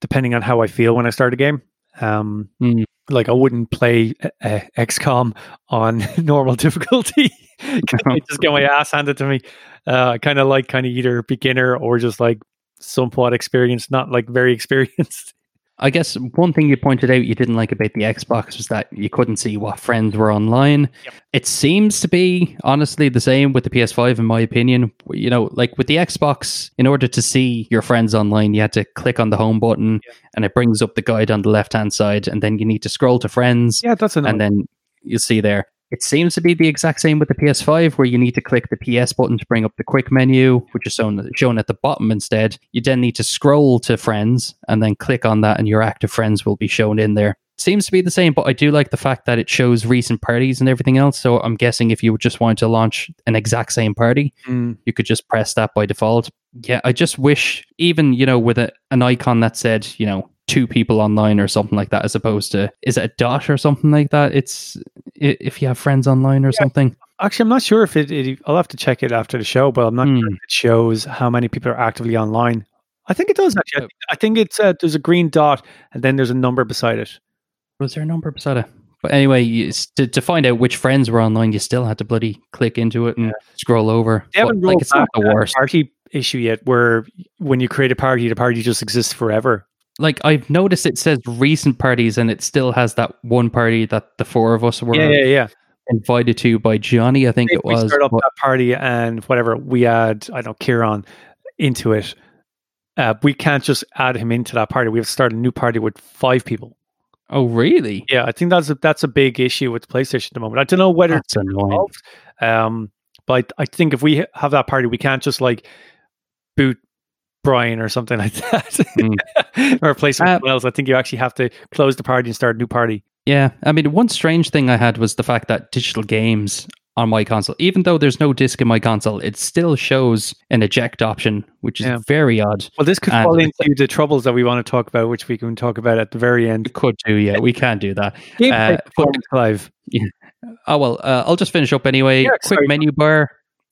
depending on how I feel when I start a game. Um, Mm. like I wouldn't play uh, XCOM on <laughs> normal difficulty. <laughs> I <laughs> just get my ass handed to me. Uh, I kind of like kind of either beginner or just like somewhat experienced, not like very experienced. I guess one thing you pointed out you didn't like about the Xbox was that you couldn't see what friends were online. Yep. It seems to be honestly the same with the PS5, in my opinion. You know, like with the Xbox, in order to see your friends online, you had to click on the home button Yeah. and it brings up the guide on the left hand side, and then you need to scroll to friends. Yeah, that's enough. and then you'll see there. It seems to be the exact same with the PS5, where you need to click the PS button to bring up the quick menu, which is shown, shown at the bottom instead. You then need to scroll to friends and then click on that, and your active friends will be shown in there. Seems to be the same, but I do like the fact that it shows recent parties and everything else. So I'm guessing if you just wanted to launch an exact same party, Mm, you could just press that by default. Yeah, I just wish, even, you know, with a, an icon that said, you know, two people online or something like that, as opposed to, is it a dot or something like that? It's if you have friends online or something. Actually, I'm not sure if it, it. I'll have to check it after the show, but I'm not sure Hmm. if it shows how many people are actively online. I think it does actually. I think- I think it's uh, there's a green dot and then there's a number beside it. Was there a number beside it? But anyway, you, to, to find out which friends were online, you still had to bloody click into it and scroll over. They haven't But, like, it's not the worst. party issue yet, where when you create a party, the party just exists forever. Like I've noticed, it says recent parties, and it still has that one party that the four of us were yeah, yeah, yeah. invited to by Johnny. I think If it we was. start up but- that party and whatever we add, I don't know, Kieran into it. Uh, we can't just add him into that party. We have to start a new party with five people. oh, really? Yeah, I think that's a, that's a big issue with PlayStation at the moment. I don't know whether That's annoying. involved. Um, but I think if we have that party, we can't just like boot Brian or something like that, <laughs> or replace him with Uh, else. I think you actually have to close the party and start a new party. Yeah, I mean, one strange thing I had was the fact that digital games on my console, even though there's no disc in my console, it still shows an eject option, which is Yeah. very odd. Well, this could And fall it's into the troubles that we want to talk about, which we can talk about at the very end. It could do, yeah. We can do that. Gameplay Uh, but- performance live. <laughs> Oh well, uh, I'll just finish up anyway. Yeah, Quick sorry. menu bar.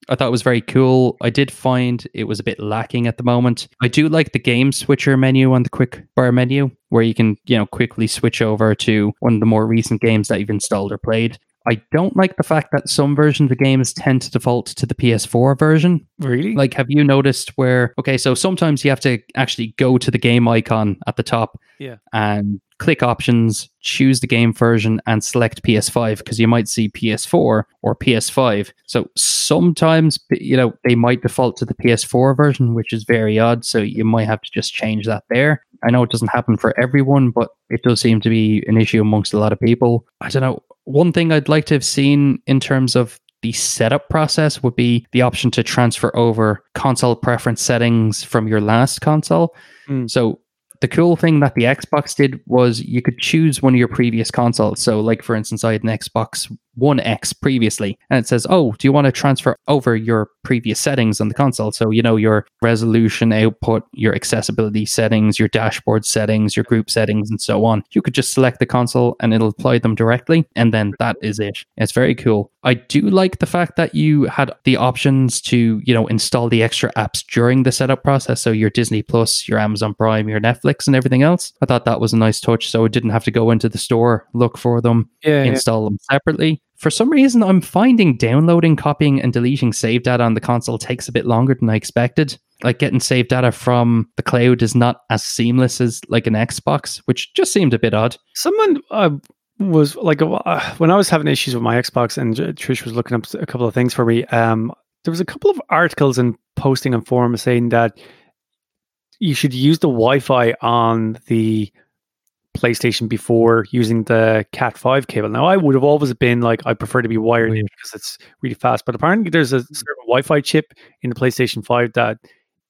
I thought it was very cool. I did find it was a bit lacking at the moment. I do like the game switcher menu on the quick bar menu, where you can, you know, quickly switch over to one of the more recent games that you've installed or played. I don't like the fact that some versions of games tend to default to the PS4 version. Really? Like, have you noticed where, okay, so sometimes you have to actually go to the game icon at the top Yeah. and click options, choose the game version, and select PS5 because you might see PS4 or PS5. So sometimes, you know, they might default to the PS4 version, which is very odd. So you might have to just change that there. I know it doesn't happen for everyone, but it does seem to be an issue amongst a lot of people. I don't know. One thing I'd like to have seen in terms of the setup process would be the option to transfer over console preference settings from your last console. Hmm. So the cool thing that the Xbox did was you could choose one of your previous consoles. So, like for instance, I had an Xbox 1x previously. And it says, oh, do you want to transfer over your previous settings on the console? So, you know, your resolution output, your accessibility settings, your dashboard settings, your group settings, and so on. You could just select the console and it'll apply them directly. And then that is it. It's very cool. I do like the fact that you had the options to, you know, install the extra apps during the setup process. So your Disney Plus, your Amazon Prime, your Netflix, and everything else. I thought that was a nice touch. So it didn't have to go into the store, look for them, Yeah, yeah. install them separately. For some reason, I'm finding downloading, copying, and deleting save data on the console takes a bit longer than I expected. Like getting save data from the cloud is not as seamless as like an Xbox, which just seemed a bit odd. Someone uh, was like, uh, when I was having issues with my Xbox and Trish was looking up a couple of things for me, um, there was a couple of articles and posting on forums saying that you should use the Wi Fi on the PlayStation before using the Cat 5 cable. Now, I would have always been like, I prefer to be wired Weird. because it's really fast. But apparently, there's a certain Wi Fi chip in the PlayStation 5 that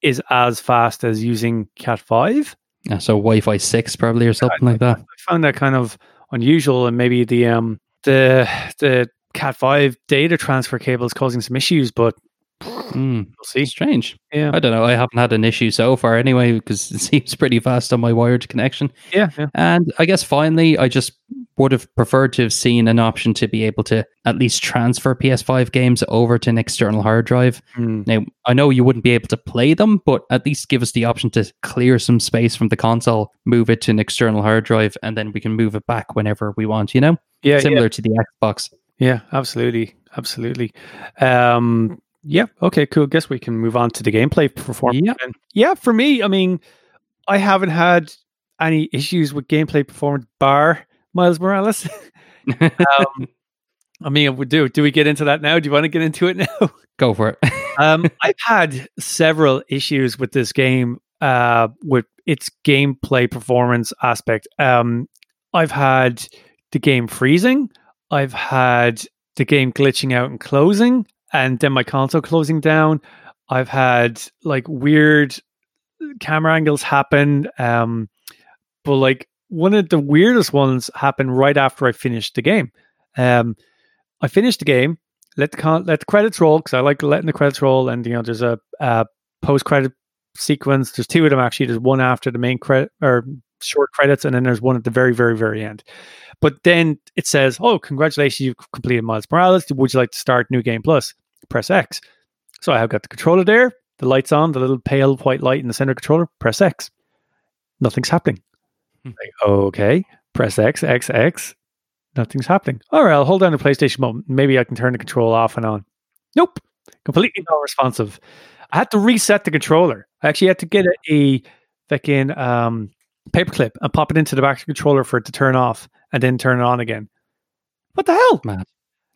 is as fast as using Cat 5. Uh, so Wi-Fi six probably or something like that. I found that kind of unusual, and maybe the um the the Cat five data transfer cable is causing some issues, but Hmm, we'll see. strange. Yeah, I don't know. I haven't had an issue so far anyway because it <laughs> seems pretty fast on my wired connection. yeah, yeah. And I guess finally, I just would have preferred to have seen an option to be able to at least transfer PS5 games over to an external hard drive. Hmm. Now, I know you wouldn't be able to play them, but at least give us the option to clear some space from the console, move it to an external hard drive, and then we can move it back whenever we want, you know? Yeah, Similar yeah, to the Xbox. yeah, absolutely, absolutely. Um, yeah, okay, cool. Guess we can move on to the gameplay performance. Yeah. yeah. For me, I mean, I haven't had any issues with gameplay performance bar Miles Morales. <laughs> um, <laughs> I mean, we do. Do we get into that now? Do you want to get into it <laughs> now? Go for it. um, I've had several issues with this game, uh, with its gameplay performance aspect. Um, I've had the game freezing. I've had the game glitching out and closing, and then my console closing down. I've had like weird camera angles happen. Um, but like one of the weirdest ones happened right after I finished the game. Um, I finished the game, let the con- let the credits roll because I like letting the credits roll, and you know there's a, a post credit sequence. There's two of them actually. There's one after the main credit or short credits, and then there's one at the very very very end. But then it says, "Oh, congratulations, you've completed Miles Morales. Would you like to start New Game Plus? Press X." So I have got the controller there, the lights on, the little pale white light in the center controller. Press X. Nothing's happening. Hmm. Like, okay, press X, X, X. Nothing's happening. All right, I'll hold down the PlayStation mode. Maybe I can turn the control off and on. Nope, completely non-responsive. I had to reset the controller. I actually had to get a, a fucking um, paperclip and pop it into the back of the controller for it to turn off and then turn it on again. What the hell? Man.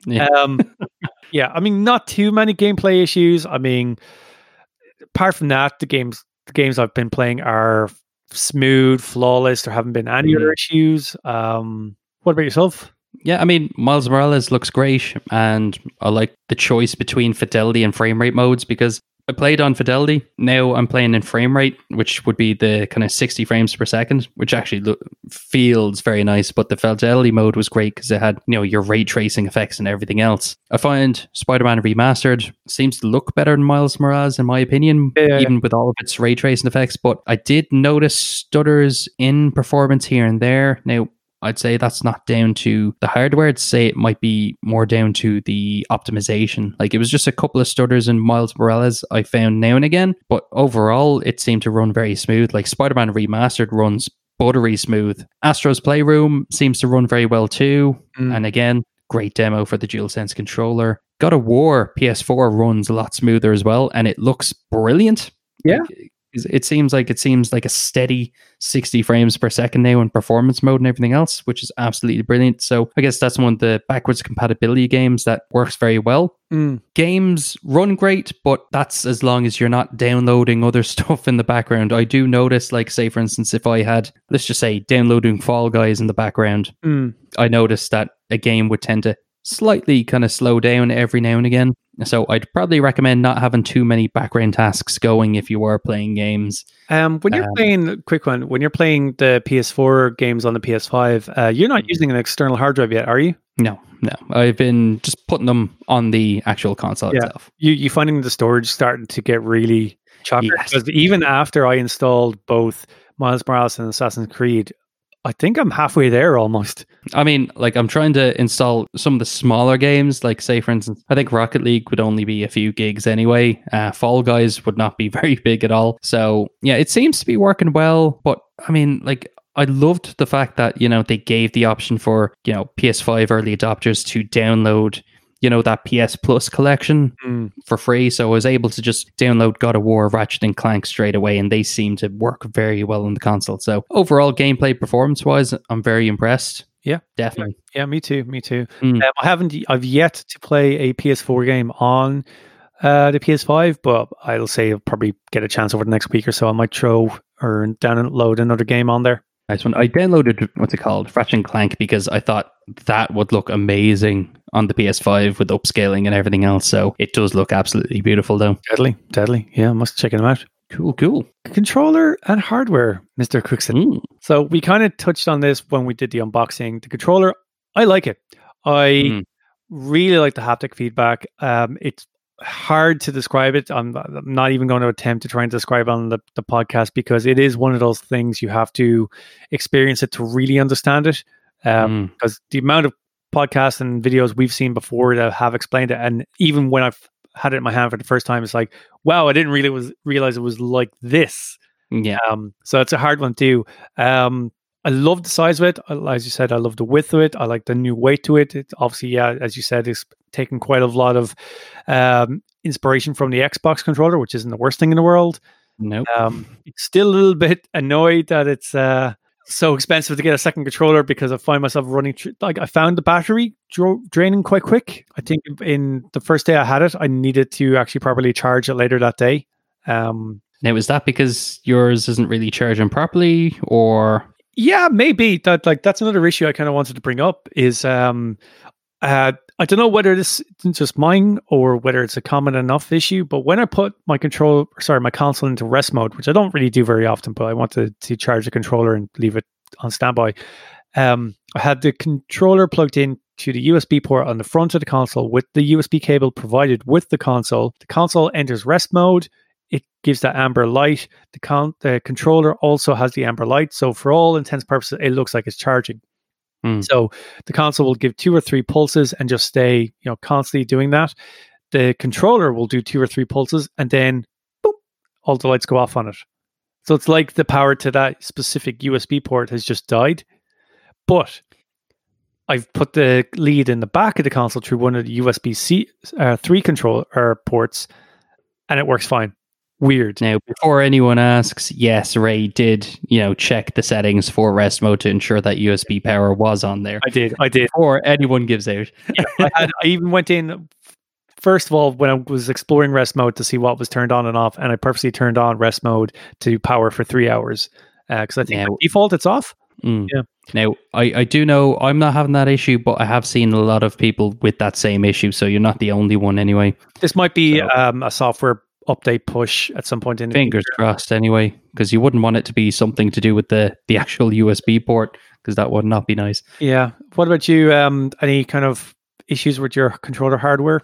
Yeah. Um, <laughs> yeah, I mean, not too many gameplay issues. I mean, apart from that, the games the games I've been playing are smooth, flawless. There haven't been any other issues. Um, what about yourself? Yeah, I mean, Miles Morales looks great, and I like the choice between fidelity and frame rate modes because I played on fidelity. Now I'm playing in frame rate, which would be the kind of 60 frames per second, which actually lo- feels very nice. But the fidelity mode was great because it had, you know, your ray tracing effects and everything else. I find Spider Man Remastered seems to look better than Miles Morales, in my opinion, Yeah, even with all of its ray tracing effects. But I did notice stutters in performance here and there. Now, I'd say that's not down to the hardware. I'd say it might be more down to the optimization. Like it was just a couple of stutters in Miles Morales I found now and again, but overall it seemed to run very smooth. Like Spider Man Remastered runs buttery smooth. Astro's Playroom seems to run very well too. Mm. And again, great demo for the DualSense controller. God of War PS4 runs a lot smoother as well, and it looks brilliant. Yeah. Like, it seems like it seems like a steady 60 frames per second now in performance mode and everything else, which is absolutely brilliant. So I guess that's one of the backwards compatibility games that works very well. Mm. Games run great, but that's as long as you're not downloading other <laughs> stuff in the background. I do notice, like, say, for instance, if I had, let's just say, downloading Fall Guys in the background, Mm. I noticed that a game would tend to slightly kind of slow down every now and again. So I'd probably recommend not having too many background tasks going if you are playing games. Um, when you're Um, playing, quick one, when you're playing the PS4 games on the PS5, uh, you're not Mhm. using an external hard drive yet, are you? No, no. I've been just putting them on the actual console Yeah. itself. You you finding the storage starting to get really chocker? Yes. Because even after I installed both Miles Morales and Assassin's Creed, I think I'm halfway there almost. I mean, like I'm trying to install some of the smaller games, like say for instance, I think Rocket League would only be a few gigs anyway. Uh, Fall Guys would not be <laughs> very big at all. So yeah, it seems to be working well. But I mean, like I loved the fact that you know they gave the option for you know PS5 early adopters to download you know that PS Plus collection Mm. for free. So I was able to just download God of War, Ratchet and Clank straight away, and they seem to work very well on the console. So overall, gameplay performance wise, I'm very impressed. Yeah. definitely. Yeah, me too. Me too. Mm. Um, I haven't. I've yet to play a PS4 game on uh, the PS5, but I'll say I'll probably get a chance over the next week or so. I might throw or download another game on there. Nice one. I downloaded what's it called, Ratchet and Clank, because I thought that would look amazing on the PS5 with upscaling and everything else. So it does look absolutely beautiful, though. Deadly, deadly. Yeah, must check them out. Cool, cool. Controller and hardware, Mister Cookson. Mm. So we kind of touched on this when we did the unboxing. The controller, I like it. I Mm. really like the haptic feedback. Um, it's hard to describe it. I'm, I'm not even going to attempt to try and describe it on the, the podcast because it is one of those things you have to experience it to really understand it. Um, Mm. because the amount of podcasts and videos we've seen before that have explained it, and even when I've had it in my hand for the first time, it's like, wow, I didn't really was realize it was like this. Yeah. Um, so it's a hard one too. Um, I love the size of it. As you said, I love the width of it. I like the new weight to it. It's obviously, yeah, as you said, it's taken quite a lot of um, inspiration from the Xbox controller, which isn't the worst thing in the world. Nope. Um, still a little <laughs> bit annoyed that it's uh, so expensive to get a second controller because I find myself running through. Like I found the battery dro- draining quite quick. I think in the first day I had it, I needed to actually properly charge it later that day. Um, Now, is that because yours isn't really charging properly, or Yeah, maybe that like that's another issue I kind of wanted to bring up is um uh I don't know whether this is just mine or whether it's a common enough issue, but when I put my control sorry, my console into rest mode, which I don't really do very often, but I wanted to charge the controller and leave it on standby. Um I had the controller plugged in to the USB port on the front of the console with the USB cable provided with the console. The console enters rest mode. It gives that amber light. The con- the controller also has the amber light. So for all intents and purposes, it looks like it's charging. Hmm. So the console will give two or three pulses and just stay, you know, constantly doing that. The controller will do two or three pulses and then all the lights go off on it. So it's like the power to that specific USB port has just died. But I've put the lead in the back of the console through one of the USB C uh, three control uh, ports, and it works fine. Weird. now before anyone asks, yes, Ray did you know check the settings for rest mode to ensure that USB power was on there. I did. I did. Before anyone gives out, I, had, I even went in first of all when I was exploring rest mode to see what was turned on and off, and I purposely turned on rest mode to power for three hours because I think Yeah. by default it's off. Mm. Yeah. Now, I, I do know I'm not having that issue, but I have seen a lot of people with that same issue. So you're not the only one anyway. This might be So- um, a software update push at some point in the Fingers crossed anyway, because you wouldn't want it to be something to do with the, the actual USB port, because that would not be nice. Yeah. What about you? Um, any kind of issues with your controller hardware?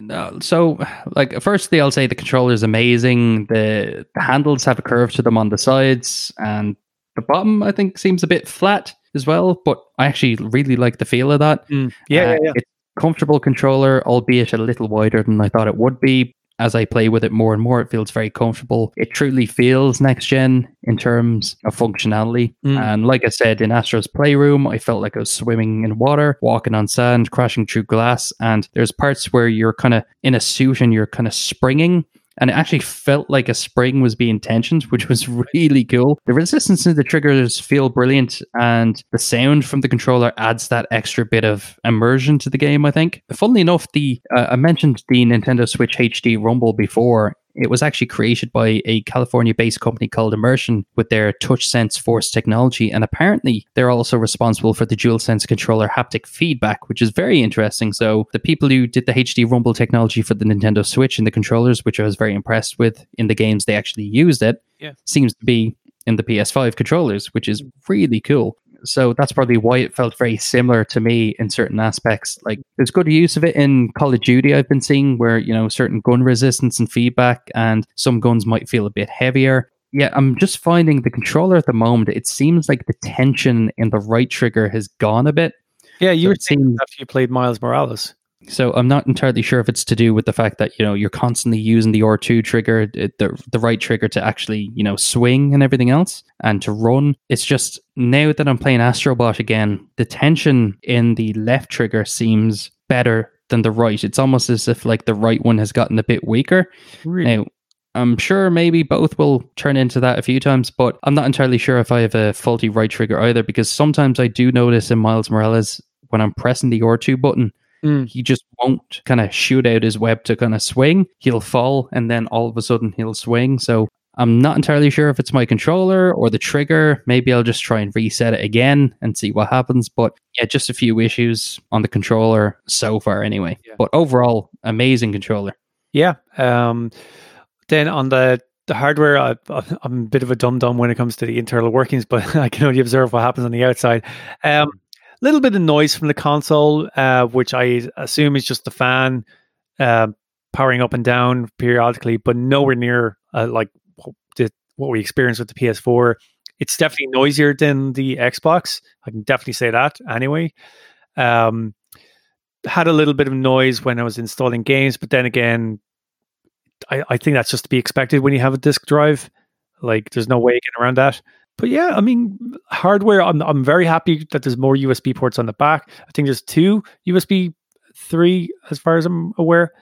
No, so, like, firstly, I'll say the controller is amazing. The, the handles have a curve to them on the sides, and the bottom, I think, seems a bit flat as well. But I actually really like the feel of that. Yeah, Uh, yeah, yeah. It's a comfortable controller, albeit a little wider than I thought it would be. As I play with it more and more, it feels very comfortable. It truly feels next gen in terms of functionality. Mm. And like I said, in Astro's Playroom, I felt like I was swimming in water, walking on sand, crashing through glass. And there's parts where you're kind of in a suit and you're kind of springing. And it actually felt like a spring was being tensioned, which was <laughs> really cool. The resistance to the triggers feel brilliant, and the sound from the controller adds that extra bit of immersion to the game. I think. Funnily enough, the uh, I mentioned the Nintendo Switch HD Rumble before. It was actually created by a California-based company called Immersion with their TouchSense Force technology, and apparently they're also responsible for the DualSense controller haptic feedback, which is very interesting. So the people who did the HD Rumble technology for the Nintendo Switch and the controllers, which I was very impressed with in the games they actually used it, Yeah. seems to be in the PS5 controllers, which is mm. really cool. So that's probably why it felt very similar to me in certain aspects. Like there's good use of it in Call of Duty I've been seeing where, you know, certain gun resistance and feedback and some guns might feel a bit heavier. Yeah, I'm just finding the controller at the moment, it seems like the tension in the right trigger has gone a bit. Yeah, you So were saying after you played Miles Morales. So I'm not entirely sure if it's to do with the fact that you know you're constantly using the R2 trigger, the the, right trigger to actually you know swing and everything else, and to run. It's just now that I'm playing Astrobot again, the tension in the left trigger seems better than the right. It's almost as if like the right one has gotten a bit weaker. Really? Now, I'm sure maybe both will turn into that a few times, but I'm not entirely sure if I have a faulty right trigger either because sometimes I do notice in Miles Morales when I'm pressing the R2 button, Mm. he just won't kind of shoot out his web to kind of swing. He'll fall and then all of a sudden he'll swing. So I'm not entirely sure if it's my controller or the trigger. Maybe I'll just try and reset it again and see what happens. But yeah, just a few issues on the controller so far anyway. Yeah. But overall, amazing controller. Yeah. Um, then on the the hardware, I, I'm a bit of a dum dum when it comes to the internal workings, but <laughs> I can only observe what happens on the outside. Um, little bit of noise from the console, uh, which I assume is just the fan uh, powering up and down periodically, but nowhere near uh, like what we experienced with the PS4. It's definitely noisier than the Xbox. I can definitely say that anyway. Um, had a little bit of noise when I was installing games, but then again, I, I think that's just to be expected when you have a disk drive. Like, there's no way getting around that. But yeah, I mean, hardware. I'm I'm very happy that there's more USB ports on the back. I think there's two USB three, as far as I'm aware.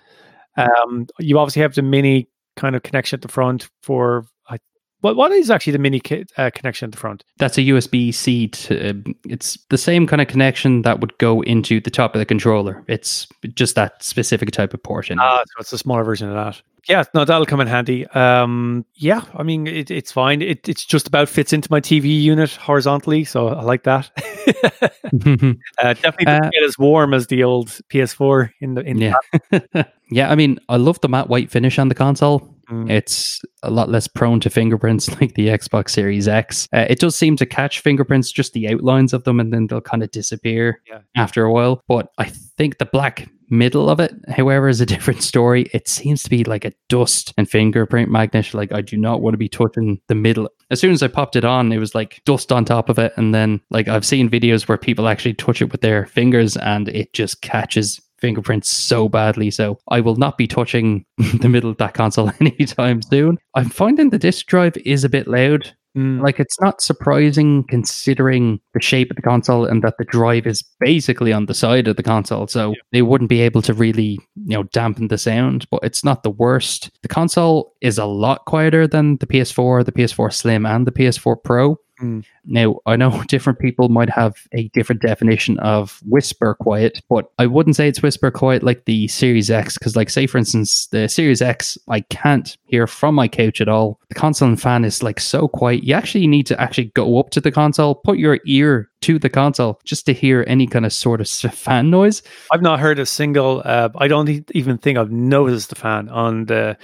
Um, you obviously have the mini kind of connection at the front for. I, what what is actually the mini uh, connection at the front? That's a USB C. To, um, it's the same kind of connection that would go into the top of the controller. It's just that specific type of port. Ah, so it's a smaller version of that. Yeah, no, that'll come in handy. Um, yeah, I mean, it, it's fine. It it's just about fits into my TV unit horizontally, so I like that. <laughs> uh, definitely doesn't Uh, get as warm as the old PS4 in the in yeah, <laughs> yeah. I mean, I love the matte white finish on the console. Mm. It's a lot less prone to fingerprints <laughs> like the Xbox Series X. Uh, it does seem to catch fingerprints, just the outlines of them, and then they'll kind of disappear Yeah. after a while. But I think the black middle of it, however, is a <laughs> different story. It seems to be like a dust and fingerprint magnet. Like I do not want to be touching the middle. As soon as I popped it on, it was like dust on top of it, and then like I've seen videos where people actually touch it with their fingers, and it just catches fingerprints so badly. So I will not be touching <laughs> the middle of that console <laughs> anytime soon. I'm finding the disk drive is a bit loud. Mm. Like it's not surprising considering the shape of the console and that the drive is basically on the side of the console. So they wouldn't be able to really, you know, dampen the sound, but it's not the worst. The console is a lot quieter than the PS4, the PS4 Slim and the PS4 Pro. Mm. Now, I know <laughs> different people might have a different definition of whisper quiet, but I wouldn't say it's whisper quiet like the Series X. Because, like, say for instance, the Series X, I can't hear from my couch at all. The console and fan is like so quiet. You actually need to actually go up to the console, put your ear to the console just to hear any kind of sort of s- <laughs> fan noise. I've not heard a single. Uh, I don't even think I've noticed the fan on the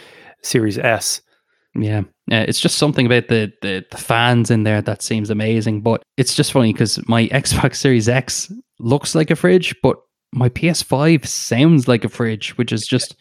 Series S. Yeah, uh, it's just something about the, the the fans in there that seems amazing. But it's just funny because my <laughs> Xbox Series X looks like a fridge, but my PS5 sounds like a fridge, which is just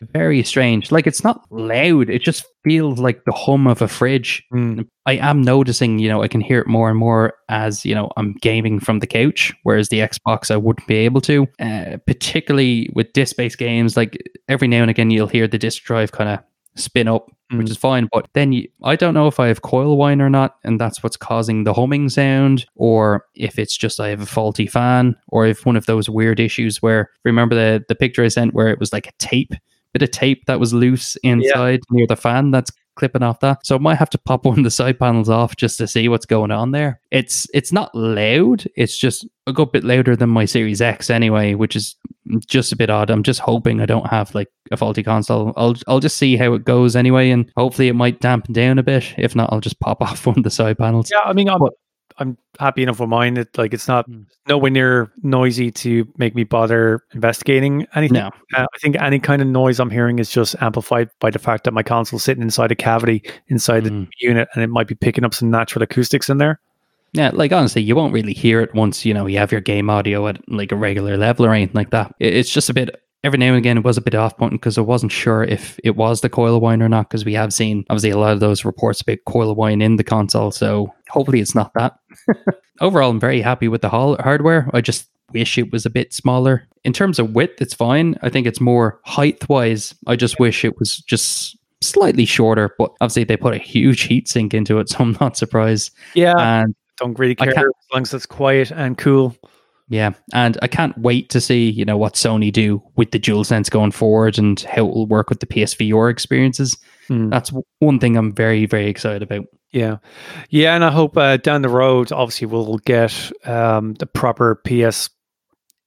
very strange. Like it's not loud; it just feels like the hum of a fridge. Mm. I am noticing, you know, I can hear it more and more as you know I'm gaming from the couch, whereas the Xbox I wouldn't be able to. Uh, particularly with disc-based games, like every now and again you'll hear the disc drive kind of spin up, which Mm. is fine. But then you, I don't know if I have coil whine or not, and that's what's causing the humming sound, or if it's just I have a faulty fan, or if one of those weird issues where remember the the picture I sent where it was like a tape bit of tape that was loose inside near the fan that's clipping off that. So I might have to pop <laughs> one of the side panels off just to see what's going on there. It's it's not loud. It's just a good bit louder than my Series X anyway, which is just a bit odd. I'm just hoping I don't have like a faulty console. I'll I'll just see how it goes anyway, and hopefully it might dampen down a bit. If not, I'll just pop <laughs> off one of the side panels. Yeah, I mean, I'm But- I'm happy enough with mine. It like it's not Mm. nowhere near noisy to make me bother investigating anything. No. Uh, I think any kind of noise I'm hearing is just amplified by the fact that my console's sitting inside a cavity inside the Mm. unit, and it might be picking up some natural acoustics in there. Yeah, like honestly, you won't really hear it once you know you have your game audio at like a regular level or anything like that. It- It's just a bit. Every now and again, it was a bit off putting because I wasn't sure if it was the coil whine or not. Because we have seen obviously a lot of those reports about coil whine in the console, so hopefully it's not that. Overall, I'm very happy with the hol- hardware. I just wish it was a bit smaller. In terms of width, it's fine. I think it's more height wise. I just wish it was just slightly shorter. But obviously, they put a huge heat sink into it, so I'm not surprised. Yeah, And don't really care as long as it's quiet and cool. Yeah, and I can't wait to see you know what Sony do with the DualSense going forward and how it will work with the PSVR experiences. Hmm. That's one thing I'm very very excited about. Yeah, yeah, and I hope uh, down the road, obviously, we'll get um, the proper PS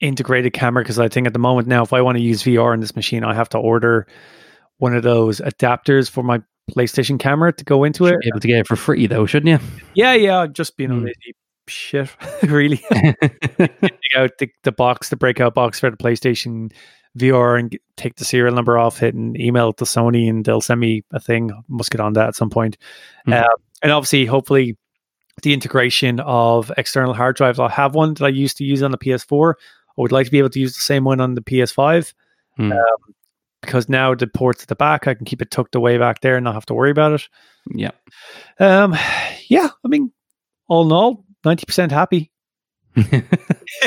integrated camera because I think at the moment now, if I want to use VR on this machine, I have to order one of those adapters for my PlayStation camera to go into it. Should be able to get it for free though, shouldn't you? Yeah, yeah, just being a Hmm. lazy shit, <laughs> really. <laughs> Out the, the box, the breakout box for the PlayStation VR, and take the serial number off it, and email it to Sony, and they'll send me a thing. Must get on that at some point. Uh, and obviously, hopefully, the integration of external hard drives. I have one that I used to use on the PS4. I would like to be able to use the same one on the PS5 Hmm. because now the ports at the back, I can keep it tucked away back there and not have to worry about it. yeah. Um, yeah, I mean, all in all, ninety percent happy. <laughs>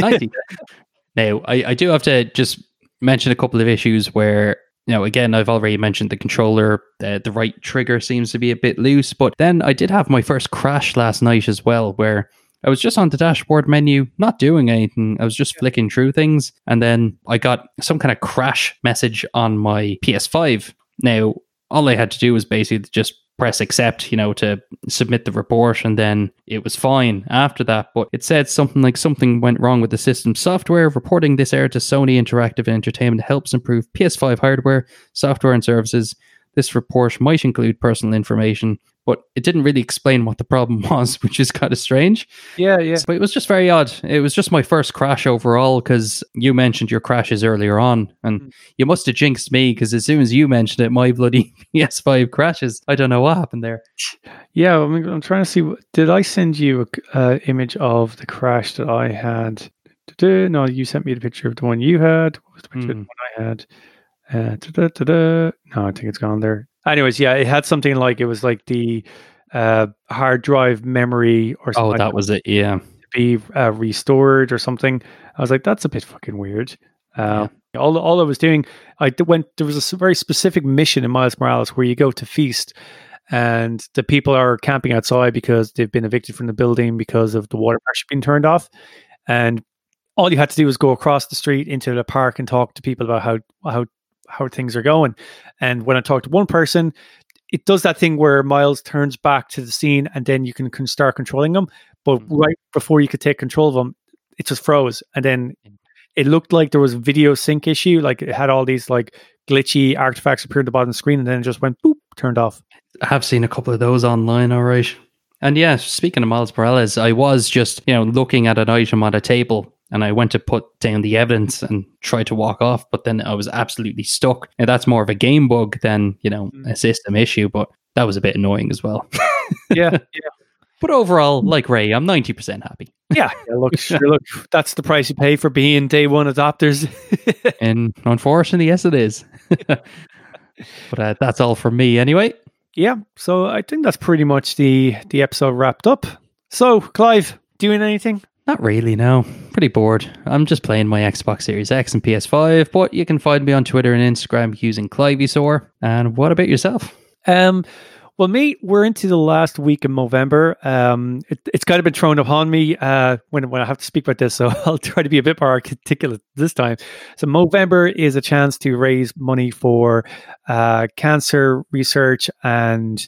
90. <laughs> now, I, I do have to just mention a couple of issues where, know, again, I've already mentioned the controller, uh, the right trigger seems to be a bit loose, but then I did have my first crash last night as well, where I was just on the dashboard menu, not doing anything. I was just flicking through things, and then I got some kind of crash message on my PS5. Now, all I had to do was basically just press accept, you know, to submit the report, and then it was fine after that. But it said something like something went wrong with the system software. Reporting this error to Sony Interactive Entertainment helps improve PS5 hardware, software, and services. This report might include personal information, but it didn't really explain what the problem <laughs> was, which is kind of strange. Yeah, yeah. But it was just very odd. It was just my first crash overall because you mentioned your crashes earlier on, and Mm. you must have jinxed me because as soon as you mentioned it, my <laughs> bloody PS5 crashes. I don't know what happened there. Yeah, I mean, I'm trying to see. Did I send you a uh, image of the crash that I had? No, you sent me the picture of the one you had. What was the picture of Hmm. the one I had? Uh, da-da-da-da. No, I think it's gone there. Anyways, yeah, it had something like it was like the uh, hard drive memory or something Oh, like that was it. Yeah. be uh, restored or something. I was like, that's a bit fucking weird. Uh, all, all I was doing, I went. There was a very specific mission in Miles Morales where you go to feast, and the people are camping outside because they've been evicted from the building because of the water pressure being turned off, and all you had to do was go across the street into the park and talk to people about how how how things are going. And when I talk to one person, it does that thing where Miles turns back to the scene, and then you can, can start controlling them. But Mhm. right before you could take control of them, it just froze, and then it looked like there was a video sync issue. Like it had all these like glitchy artifacts appear at the bottom of the screen, and then it just went boop, turned off. I have seen a couple of those online, all right. And yeah, speaking of Miles Morales, I was just, you know, looking at an item on a table and I went to put down the evidence and try to walk off, but then I was absolutely stuck. Now that's more of a game bug than, you know, a system issue, but that was a bit annoying as well. <laughs> Yeah, yeah, But overall, like Ray, I'm 90% happy. yeah. yeah look, <laughs> sure, look, that's the price you pay for being day one adopters. <laughs> And unfortunately, yes, it is. but uh, that's all from me anyway. yeah, so I think that's pretty much the the episode wrapped up. So, Clive, doing anything? Not really, no. Pretty bored. I'm just playing my Xbox Series X and PS5, but you can find me on Twitter and Instagram using Clivesaur. And what about yourself? Um, well, me, we're into the last week of November. Um, it, it's kind of been thrown upon me uh, when when I have to speak about this, <laughs> so I'll try to be a bit more articulate this time. So, Movember is a chance to raise money for uh, cancer research and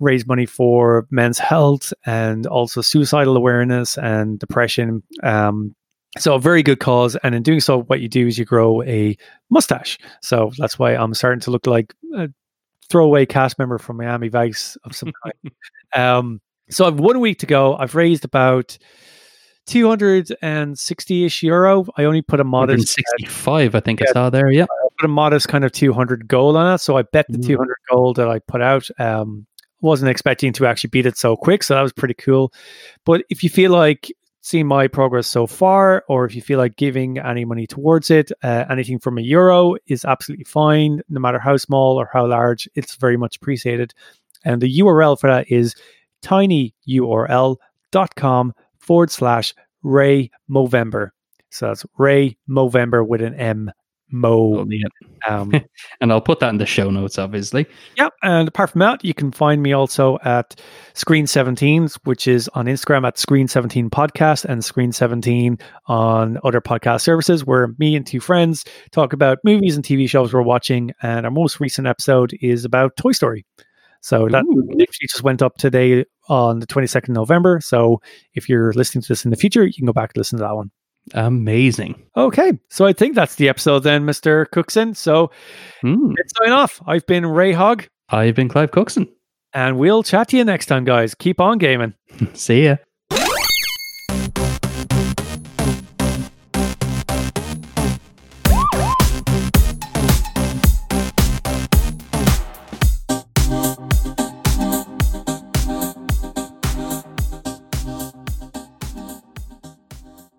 raise money for men's health and also suicidal awareness and depression. Um, so a very good cause, and in doing so, what you do is you grow a mustache. So that's why I'm starting to look like a throwaway cast member from Miami Vice of some <laughs> kind. um, so I've one week to go. I've raised about 260-ish euro. I only put a modest 65, I think I saw there. Yeah. I put a modest kind of 200 gold on it. So I bet the Mm. 200 gold that I put out, um, wasn't expecting to actually beat it so quick, so that was pretty cool. But if you feel like seeing my progress so far, or if you feel like giving any money towards it, uh, anything from a euro is absolutely fine, no matter how small or how large, it's very much appreciated. And the URL for that is tinyurl.com forward slash Ray Movember. So that's Ray Movember with an M. Mo. Um, <laughs> And I'll put that in the show notes, obviously. yeah. And apart from that, you can find me also at Screen 17, which is on Instagram at Screen 17 Podcast and Screen 17 on other podcast services, where me and two friends talk about movies and TV shows we're watching. And our most recent episode is about Toy Story. So that Ooh. literally just went up today on the 22nd November. So if you're listening to this in the future, you can go back and listen to that one. Amazing. Okay, so I think that's the episode then, Mr. Cookson. So Hmm. let's sign off. I've been Ray Hogg, I've been Clive Cookson. and we'll chat to you next time, guys. Keep on gaming. <laughs> See ya.